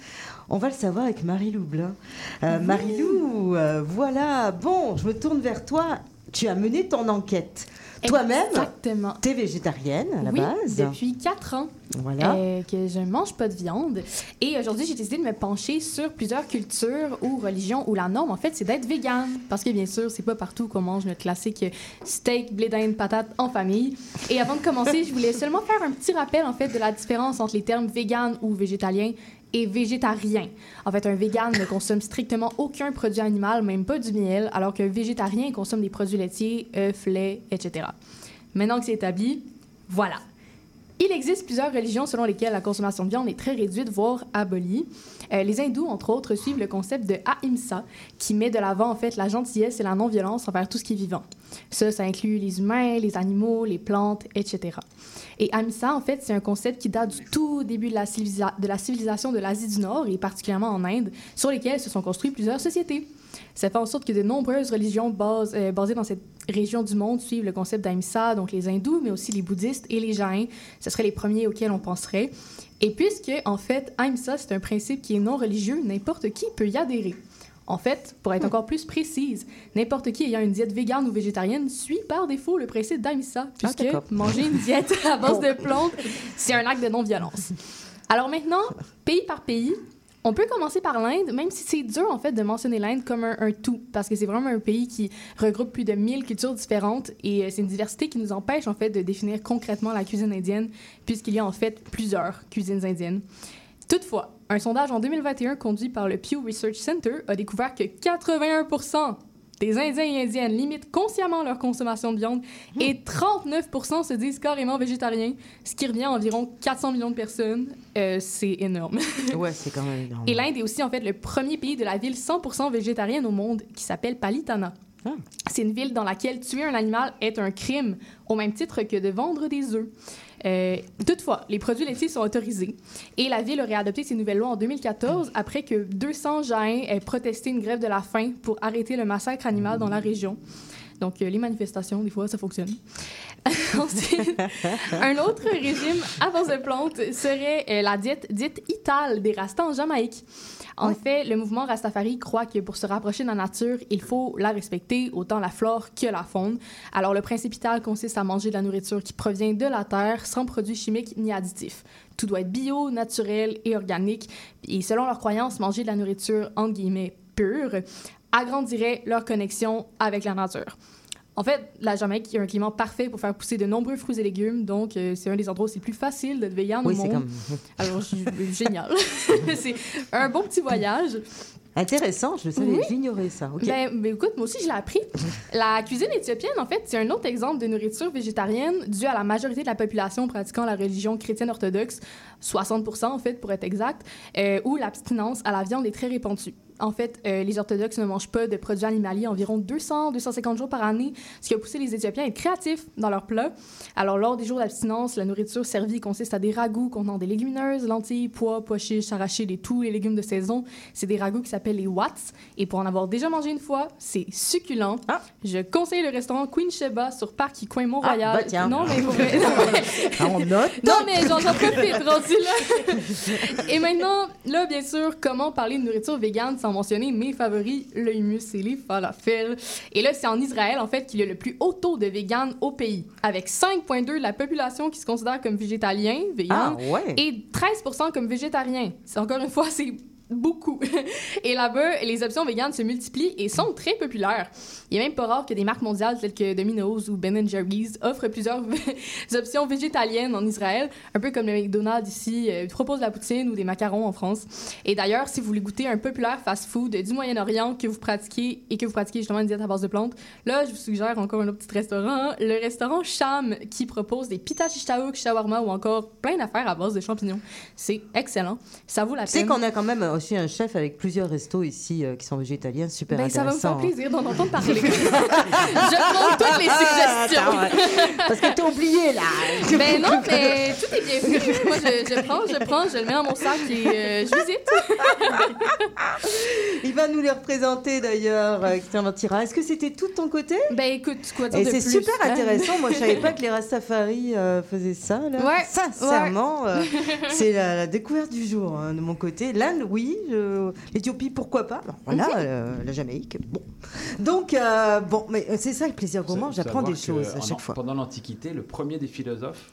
On va le savoir avec Marie-Lou Blin. Euh, Marie-Lou, euh, voilà. Bon, je me tourne vers toi. Tu as mené ton enquête. Toi-même, Exactement. t'es végétarienne à la oui, base. depuis 4 ans. Voilà. euh, que je ne mange pas de viande. Et aujourd'hui, j'ai décidé de me pencher sur plusieurs cultures ou religions où la norme, en fait, c'est d'être vegan. Parce que, bien sûr, c'est pas partout qu'on mange notre classique steak, blé d'Inde, patate en famille. Et avant de commencer, je voulais seulement faire un petit rappel, en fait, de la différence entre les termes vegan ou végétalien et végétarien. En fait, un vegan ne consomme strictement aucun produit animal, même pas du miel, alors qu'un végétarien consomme des produits laitiers, œufs, lait, etc. Maintenant que c'est établi, voilà. Il existe plusieurs religions selon lesquelles la consommation de viande est très réduite, voire abolie. Euh, les hindous, entre autres, suivent le concept de ahimsa, qui met de l'avant en fait la gentillesse et la non-violence envers tout ce qui est vivant. Ça, ça inclut les humains, les animaux, les plantes, etc. Et ahimsa, en fait, c'est un concept qui date du tout début de la, de la civilisation de l'Asie du Nord, et particulièrement en Inde, sur lesquelles se sont construites plusieurs sociétés. Ça fait en sorte que de nombreuses religions euh, basées dans cette région du monde suivent le concept d'Ahimsa, donc les hindous, mais aussi les bouddhistes et les jains. Ce seraient les premiers auxquels on penserait. Et puisque, en fait, Ahimsa, c'est un principe qui est non religieux, n'importe qui peut y adhérer. En fait, pour être encore plus précise, n'importe qui ayant une diète végane ou végétarienne suit par défaut le principe d'Ahimsa, puisque d'accord. manger une diète à base de plantes, c'est un acte de non-violence. Alors maintenant, pays par pays, on peut commencer par l'Inde, même si c'est dur en fait de mentionner l'Inde comme un, tout, parce que c'est vraiment un pays qui regroupe plus de 1000 cultures différentes et euh, c'est une diversité qui nous empêche en fait de définir concrètement la cuisine indienne, puisqu'il y a en fait plusieurs cuisines indiennes. Toutefois, un sondage en 2021 conduit par le Pew Research Center a découvert que 81 des Indiens et Indiennes limitent consciemment leur consommation de viande et 39% se disent carrément végétariens, ce qui revient à environ 400 millions de personnes. Euh, c'est énorme. Ouais, c'est quand même énorme. Et l'Inde est aussi en fait le premier pays de la ville 100% végétarienne au monde qui s'appelle Palitana. C'est une ville dans laquelle tuer un animal est un crime, au même titre que de vendre des œufs. Euh, toutefois, les produits laitiers sont autorisés et la ville aurait adopté ces nouvelles lois en 2014 après que 200 Jains aient protesté une grève de la faim pour arrêter le massacre animal dans la région. Donc, euh, les manifestations, des fois, ça fonctionne. Ensuite, un autre régime à base de plantes serait euh, la diète dite Ital des Rastas en Jamaïque. En fait, le mouvement Rastafari croit que pour se rapprocher de la nature, il faut la respecter, autant la flore que la faune. Alors, le principe Ital consiste à manger de la nourriture qui provient de la terre, sans produits chimiques ni additifs. Tout doit être bio, naturel et organique. Et selon leurs croyances, manger de la nourriture, entre guillemets, pure, agrandirait leur connexion avec la nature. En fait, la Jamaïque a un climat parfait pour faire pousser de nombreux fruits et légumes, donc euh, c'est un des endroits où c'est plus facile d'être vegan Oui, au monde. comme- Alors, génial. c'est un bon petit voyage. Intéressant, je savais, Oui. j'ignorais ça. ok. Ben, ben, écoute, moi aussi, je l'ai appris. La cuisine éthiopienne, en fait, c'est un autre exemple de nourriture végétarienne due à la majorité de la population pratiquant la religion chrétienne orthodoxe, 60% en fait, pour être exact, euh, où l'abstinence à la viande est très répandue. En fait, euh, les orthodoxes ne mangent pas de produits animaliers environ 200-250 jours par année, ce qui a poussé les Éthiopiens à être créatifs dans leurs plats. Alors, lors des jours d'abstinence, la nourriture servie consiste à des ragoûts contenant des légumineuses, lentilles, pois, pois chiches, arachides et tous les légumes de saison. C'est des ragoûts qui s'appellent les Watts. Et pour en avoir déjà mangé une fois, c'est succulent. Je conseille le restaurant Queen Sheba sur Parc Coin Mont-Royal. Ah, bah tiens. Non, mais pour vrai- Ah, on note. non, mais j'en j'en profite, rendu là. Et maintenant, là, bien sûr, comment parler de nourriture végane sans mentionner mes favoris, le hummus et les falafels. Et là, c'est en Israël, en fait, qu'il y a le plus haut taux de véganes au pays, avec 5,2 de la population qui se considère comme végétalien, vegan, Ah, ouais. et 13 comme végétarien. C'est encore une fois, c'est beaucoup. Et là-bas, les options véganes se multiplient et sont très populaires. Il est même pas rare que des marques mondiales telles que Domino's ou Ben Jerry's offrent plusieurs options végétaliennes en Israël, un peu comme le McDonald's ici euh, propose de la poutine ou des macarons en France. Et d'ailleurs, si vous voulez goûter un populaire fast-food du Moyen-Orient que vous pratiquez et que vous pratiquez justement une diète à base de plantes, là, je vous suggère encore un autre petit restaurant, le restaurant Cham, qui propose des pita shish taouk, shawarma ou encore plein d'affaires à base de champignons. C'est excellent. Ça vaut la Tu sais peine. qu'on a quand même aussi un chef avec plusieurs restos ici euh, qui sont végétaliens, super Ben, ça va me faire plaisir d'en entendre parler. je prends toutes les suggestions. Attends, ouais. Parce que t'as oublié, là. Mais non, mais tout est bienvenu. Moi, je, je prends, je prends, je le mets dans mon sac et euh, je visite. Il va nous les représenter d'ailleurs, euh, Christian Ventira. Est-ce que c'était tout de ton côté? Ben écoute, quoi dire Et c'est super hein? intéressant. Moi, je savais pas que les Rastafari euh, faisaient ça. Là. Ouais, Sincèrement, euh, c'est la, la découverte du jour hein, de mon côté. L'Inde, oui, oui. Je- L'Éthiopie, pourquoi pas? Alors, Voilà, euh, la Jamaïque, bon. Donc, euh, bon, mais c'est ça le plaisir gourmand, j'apprends des choses à en- chaque fois. Pendant l'Antiquité, le premier des philosophes,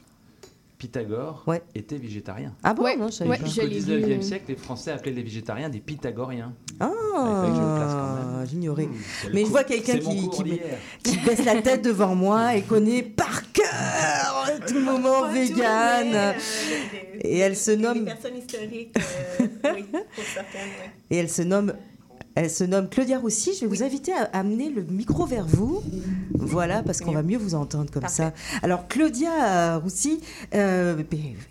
Pythagore, était végétarien. Ah bon, non, je savais pas. Jusqu'au je l'ai 19e vu. siècle, les Français appelaient les végétariens des pythagoriens. Ah, j'ignorais. Mais je vois quelqu'un qui, baisse la tête devant moi et connaît par cœur tout le moment vegan. Et elle se nomme. Les personnes historiques, euh, oui, pour certaines. Et elle se nomme. Elle se nomme Claudia Roussy. Je vais vous inviter à amener le micro vers vous. Voilà, parce qu'on va mieux vous entendre comme ça. Alors, Claudia euh, Roussy euh,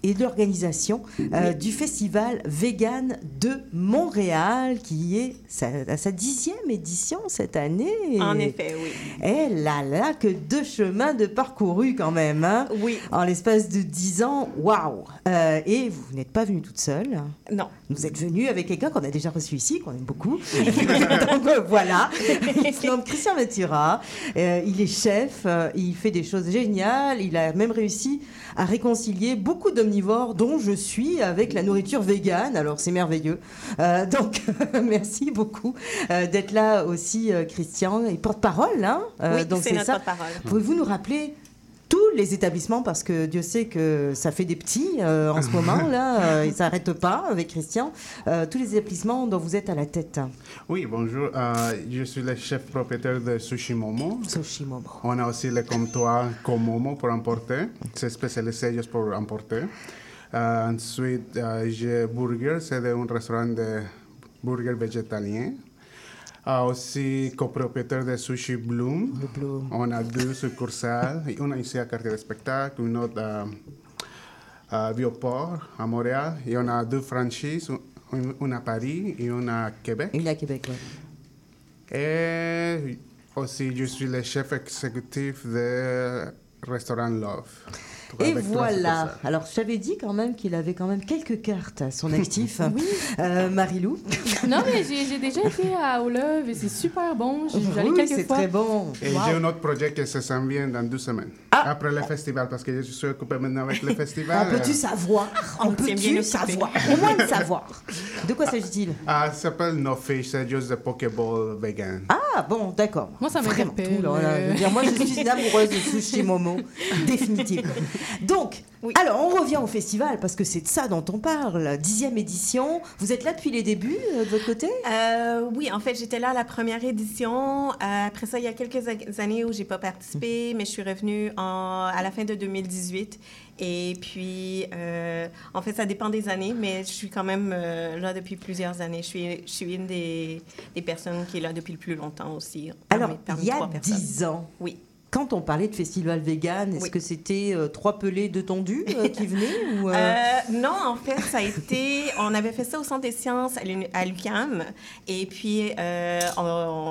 est de l'organisation euh, du festival Vegan de Montréal, qui est sa- à sa dixième édition cette année. En effet, oui. Eh là là, que deux chemins de parcourus quand même. Hein? Oui. En l'espace de dix ans, waouh Euh, Et vous n'êtes pas venue toute seule. Non. Vous êtes venue avec quelqu'un qu'on a déjà reçu ici, qu'on aime beaucoup. Donc euh, voilà. Il se nomme Christian Ventura. Euh, il est chef. euh, il fait des choses géniales. Il a même réussi à réconcilier beaucoup d'omnivores, dont je suis, avec la nourriture végane. Alors c'est merveilleux. Donc merci beaucoup d'être là aussi, Christian. Et porte-parole, hein Oui, donc c'est notre ça. porte-parole. Pouvez-vous nous rappeler tous les établissements, parce que Dieu sait que ça fait des petits euh, en ce moment, là, euh, ils ne s'arrêtent pas avec Christian, Euh, tous les établissements dont vous êtes à la tête. Oui, bonjour. Euh, je suis le chef propriétaire de Sushi Momo. Sushi Momo. On a aussi le comptoir Comomo pour emporter. C'est spécialisé juste pour emporter. Ensuite, j'ai Burger, c'est un restaurant de burger végétalien. Ah, aussi copropriétaire de Sushi Bloom. On a deux succursales, une ici à Quartier de Spectacle, une autre à, à Vieux-Port, à Montréal. Et on a deux franchises, une, une à Paris et une à Québec. Une à Québec, oui. Et aussi, je suis le chef exécutif de restaurant Love. Et voilà. Alors, je t'avais dit quand même qu'il avait quand même quelques cartes à son actif. Euh, Marilou Non, mais j'ai j'ai déjà été à Au Love et c'est super bon. J'ai j'allais Oui, quelques c'est fois. très bon. Et Wow. j'ai un autre projet qui se s'en vient dans deux semaines. Après le festival, parce que je suis occupé maintenant avec le festival. On peut-tu savoir? On bien peut-tu savoir? Au moins le savoir. De quoi s'agit-il? Ah, ça s'appelle No Fish, c'est juste des Pokéball vegan. Ah bon, d'accord. Moi, ça Vraiment m'interpelle. tout, là, voilà. Je veux dire, moi, je suis une amoureuse de sushi momo, définitivement. Donc, alors, on revient au festival parce que c'est de ça dont on parle. Dixième édition. Vous êtes là depuis les débuts euh, de votre côté? Euh, oui, en fait, j'étais là à la première édition. Euh, après ça, il y a quelques années où j'ai pas participé, mais je suis revenue en- à la fin de 2018. Et puis, en fait, ça dépend des années, mais je suis quand même là depuis plusieurs années. Je suis, je suis une des, des personnes qui est là depuis le plus longtemps aussi. Alors, il y a dix ans. Oui. Quand on parlait de festival vegan, est-ce Oui. que c'était euh, trois pelés de tondus euh, qui venaient ou, euh, non, en fait, ça a été. On avait fait ça au Centre des sciences à l'UCAM. Et puis, on,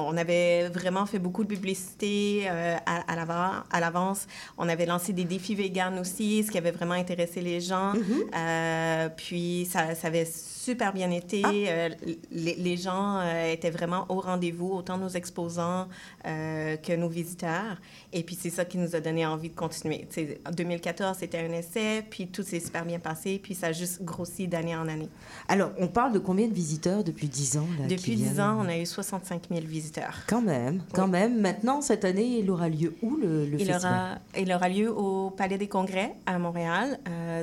on avait vraiment fait beaucoup de publicité à, l'avance. On avait lancé des défis véganes aussi, ce qui avait vraiment intéressé les gens. Euh, puis, ça, ça avait super bien été. Euh, les, les gens euh, étaient vraiment au rendez-vous, autant nos exposants euh, que nos visiteurs. Et puis, c'est ça qui nous a donné envie de continuer. En 2014, c'était un essai, puis tout s'est super bien passé, puis ça a juste grossi d'année en année. Alors, on parle de combien de visiteurs depuis dix ans là, Depuis 10 viennent ans, on a eu 65 000 visiteurs. Quand même, quand même. Maintenant, cette année, il aura lieu où le, le Il festival? aura, il aura lieu au Palais des Congrès à Montréal,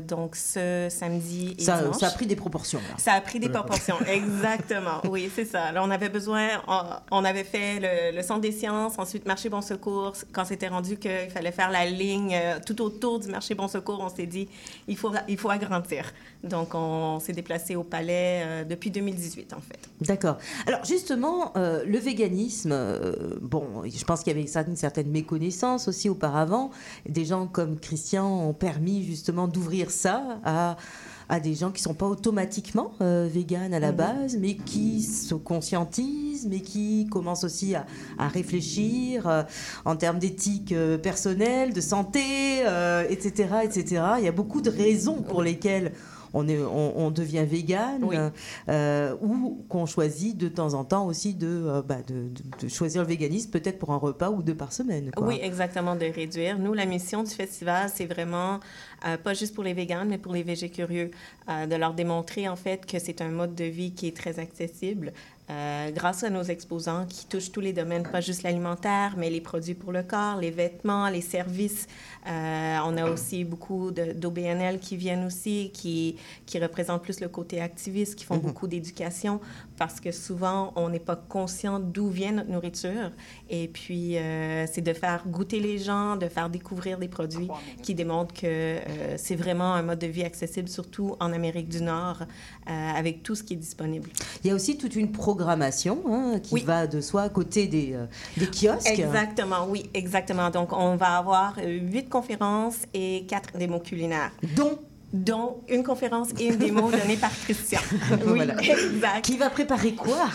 donc ce samedi et ça, dimanche. ça a pris des proportions. Là. Ça a pris des proportions, exactement. Oui, c'est ça. Là, on avait besoin, on, on avait fait le, le Centre des sciences, ensuite Marché Bon Secours. Quand c'était rendu qu'il fallait faire la ligne euh, tout autour du Marché Bon Secours, on s'est dit, il faut, il faut agrandir. Donc, on s'est déplacé au Palais euh, depuis 2018, en fait. D'accord. Alors justement, euh, le véganisme, bon, je pense qu'il y avait une certaine méconnaissance aussi auparavant. Des gens comme Christian ont permis justement d'ouvrir ça à, à des gens qui sont pas automatiquement euh, véganes à la Mhm. base, mais qui se conscientisent, mais qui commencent aussi à, à réfléchir euh, en termes d'éthique euh, personnelle, de santé, euh, etc., etc. Il y a beaucoup de raisons pour lesquelles on, est, on, on devient vegan Oui. euh, ou qu'on choisit de temps en temps aussi de, euh, bah, de, de- de choisir le véganisme, peut-être pour un repas ou deux par semaine. quoi. Oui, exactement, de réduire. Nous, la mission du festival, c'est vraiment euh, pas juste pour les véganes, mais pour les végés curieux, euh, de leur démontrer en fait que c'est un mode de vie qui est très accessible. Euh, grâce à nos exposants qui touchent tous les domaines, pas juste l'alimentaire, mais les produits pour le corps, les vêtements, les services. Euh, on a aussi beaucoup d'OBNL qui viennent aussi, qui, qui représentent plus le côté activiste, qui font beaucoup d'éducation, parce que souvent, on n'est pas conscient d'où vient notre nourriture. Et puis, euh, c'est de faire goûter les gens, de faire découvrir des produits qui démontrent que euh, c'est vraiment un mode de vie accessible, surtout en Amérique du Nord, euh, avec tout ce qui est disponible. Il y a aussi toute une programmation hein, qui va de soi à côté des, euh, des kiosques. Exactement, oui, exactement. Donc, on va avoir huit conférences et quatre démos culinaires. Dont dont une conférence et une démo donnée par Christian. Oui, Voilà. exact. Qui va préparer quoi?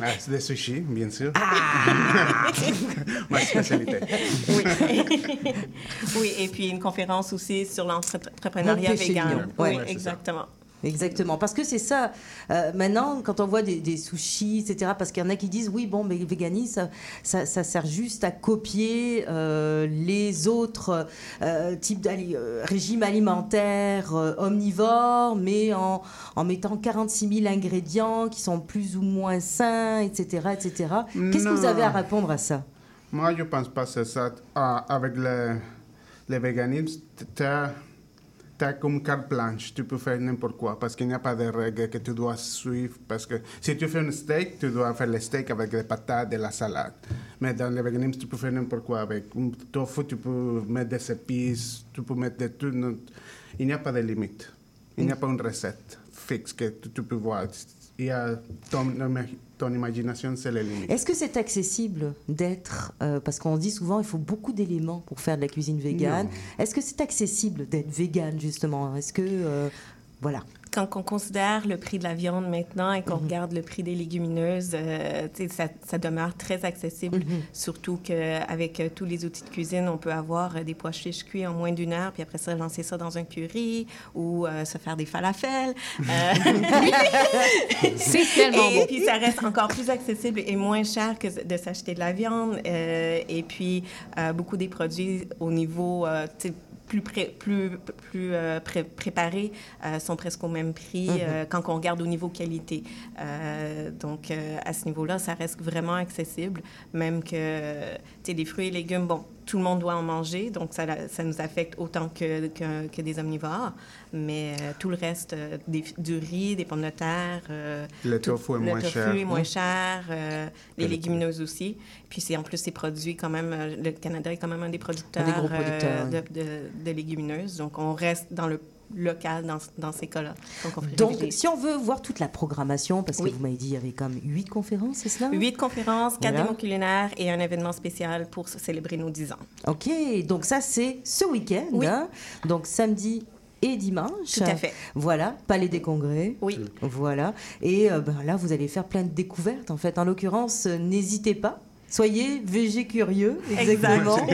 Ah, c'est des sushis, bien sûr. Ah! Ma spécialité. Oui. oui, et puis une conférence aussi sur l'entrepreneuriat. Oui, Ouais. Ouais, c'est exactement. Parce que c'est ça. euh, maintenant, quand on voit des, des sushis, etc., parce qu'il y en a qui disent oui, bon, mais le véganisme, ça, sert juste à copier euh, les autres euh, types de régimes alimentaires omnivores, mais en, en mettant 46 000 ingrédients qui sont plus ou moins sains, etc., etc. Qu'est-ce que vous avez à répondre à ça? Moi, je pense pas que c'est ça. Ah, avec le, le véganisme, tu as, comme carte blanche. Tu peux faire n'importe quoi parce qu'il n'y a pas de règles que tu dois suivre. Parce que si tu fais un steak, tu dois faire le steak avec des patates et la salade. Mais dans le véganisme, tu peux faire n'importe quoi. Avec un tofu, tu peux mettre des épices, tu peux mettre de tout. Non, Il n'y a pas de limite. Il n'y a pas une recette fixe que tu, tu peux voir. Il y a ton, ton imagination, c'est les limites. Est-ce que c'est accessible d'être, euh, parce qu'on dit souvent il faut beaucoup d'éléments pour faire de la cuisine végane, est-ce que c'est accessible d'être végane justement? Est-ce que, euh, voilà. Quand on considère le prix de la viande maintenant et qu'on regarde le prix des légumineuses, euh, ça, ça demeure très accessible. Surtout qu'avec euh, tous les outils de cuisine, on peut avoir euh, des pois chiches cuits en moins d'une heure, puis après ça, lancer ça dans un curry ou euh, se faire des falafels. C'est tellement et bon. puis, ça reste encore plus accessible et moins cher que de s'acheter de la viande. Et puis, beaucoup des produits au niveau... plus, pré- plus, plus euh, pré- préparés euh, sont presque au même prix Mhm. euh, quand on regarde au niveau qualité. Donc, à ce niveau-là, ça reste vraiment accessible, même que, sais, des fruits et légumes, bon, tout le monde doit en manger, donc ça, ça nous affecte autant que, que, que des omnivores, mais euh, tout le reste, euh, des- du riz, des pommes de terre... euh, Le tout- tofu est le moins tofu cher. est moins cher, euh, les légumineuses aussi. Puis c'est en plus, c'est produit quand même, le Canada est quand même un des producteurs, Un des gros euh, producteurs, de, de- de légumineuses, donc on reste dans le local dans, dans ces cas-là. Donc, si on veut voir toute la programmation, parce Oui. que vous m'avez dit il y avait comme huit conférences, c'est cela? Huit conférences, quatre Voilà. démos culinaires et un événement spécial pour célébrer nos 10 ans. Ok, donc ça c'est ce week-end, Oui. hein donc samedi et dimanche. Tout à fait. Voilà, Palais des Congrès. Oui. Voilà, et euh, ben, là vous allez faire plein de découvertes en fait. En l'occurrence, euh, n'hésitez pas. Soyez végé curieux, exactement.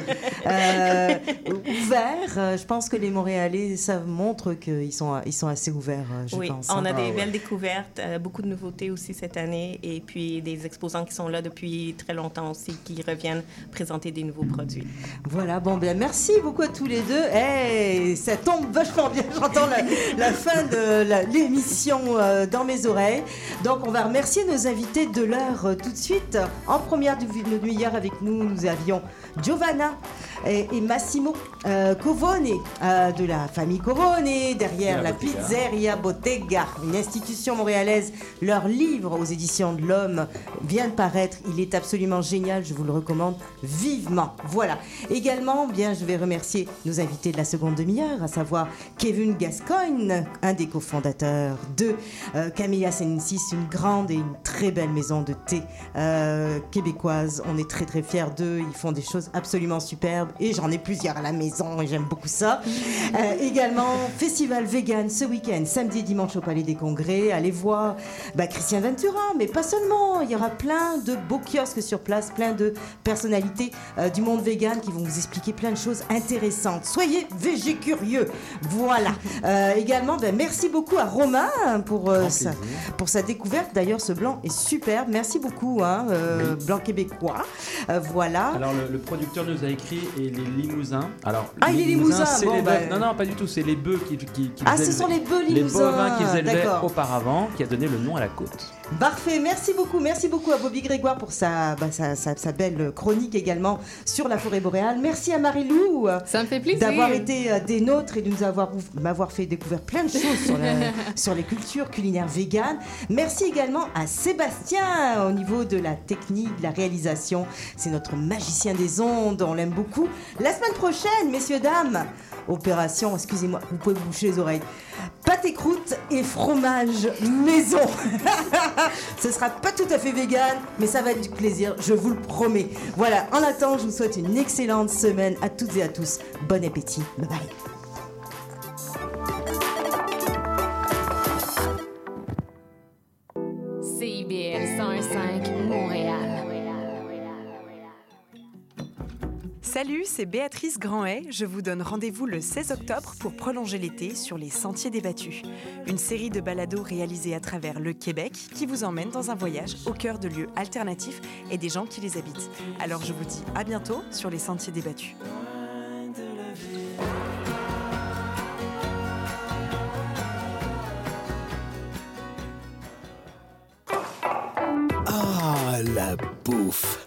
Euh, ouverts. Euh, je pense que les Montréalais, ça montre qu'ils sont, ils sont assez ouverts, euh, je oui, pense. on hein. a des belles découvertes, beaucoup de nouveautés aussi cette année, et puis des exposants qui sont là depuis très longtemps aussi, qui reviennent présenter des nouveaux produits. Voilà, bon, ben merci beaucoup à tous les deux. Hey, ça tombe vachement bien. J'entends la, la fin de l'émission euh, dans mes oreilles. Donc, on va remercier nos invités de l'heure euh, tout de suite. En première du de hier avec nous, nous avions Giovanna et, et Massimo euh, Covone euh, de la famille Covone, derrière La pizzeria Bottega, une institution montréalaise. Leur livre aux éditions de l'Homme vient de paraître. Il est absolument génial. Je vous le recommande vivement. Voilà. Également, bien, je vais remercier nos invités de la seconde demi-heure, à savoir Kevin Gascoigne, un des cofondateurs de euh, Camilla Sensis, une grande et une très belle maison de thé euh, québécoise. On est très très fiers d'eux. Ils font des choses absolument superbes et j'en ai plusieurs à la maison et j'aime beaucoup ça. Euh, également, festival vegan ce week-end, samedi et dimanche au Palais des Congrès. Allez voir bah, Christian Ventura, mais pas seulement. Il y aura plein de beaux kiosques sur place, plein de personnalités euh, du monde vegan qui vont vous expliquer plein de choses intéressantes. Soyez végé curieux. Voilà. Euh, également, ben, merci beaucoup à Romain pour, sa, pour sa découverte. D'ailleurs, ce blanc est superbe. Merci beaucoup, hein, blanc québécois. Voilà. Alors le, le producteur nous a écrit et les limousins. Alors Ah, les limousins, c'est bon, les bah- bœufs. Non non pas du tout, c'est les bœufs qui, qui, qui Ah, les ce sont les bœufs Les limousins, bovins qu'ils élevaient d'accord. auparavant, qui a donné le nom à la côte. Parfait, merci beaucoup, merci beaucoup à Bobby Grégoire pour sa, bah, sa, sa- sa belle chronique également sur la forêt boréale. Merci à Marie-Lou Ça me fait plaisir. d'avoir été euh, des nôtres et de nous avoir m'avoir fait découvrir plein de choses sur, la- sur les cultures culinaires véganes. Merci également à Sébastien au niveau de la technique, de la réalisation. C'est notre magicien des on l'aime beaucoup. La semaine prochaine, messieurs, dames, opération, excusez-moi, vous pouvez boucher les oreilles. Pâte et croûte et fromage maison. Ce sera pas tout à fait vegan, mais ça va être du plaisir, je vous le promets. Voilà, en attendant, je vous souhaite une excellente semaine à toutes et à tous. Bon appétit. Bye bye. Salut, c'est Béatrice Grandet. Je vous donne rendez-vous le 16 octobre pour prolonger l'été sur les Sentiers débattus. Une série de balados réalisés à travers le Québec qui vous emmène dans un voyage au cœur de lieux alternatifs et des gens qui les habitent. Alors je vous dis à bientôt sur les Sentiers débattus. Ah, la bouffe!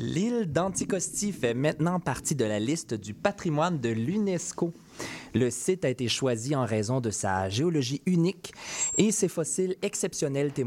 L'île d'Anticosti fait maintenant partie de la liste du patrimoine de l'UNESCO. Le site a été choisi en raison de sa géologie unique et ses fossiles exceptionnels témoignent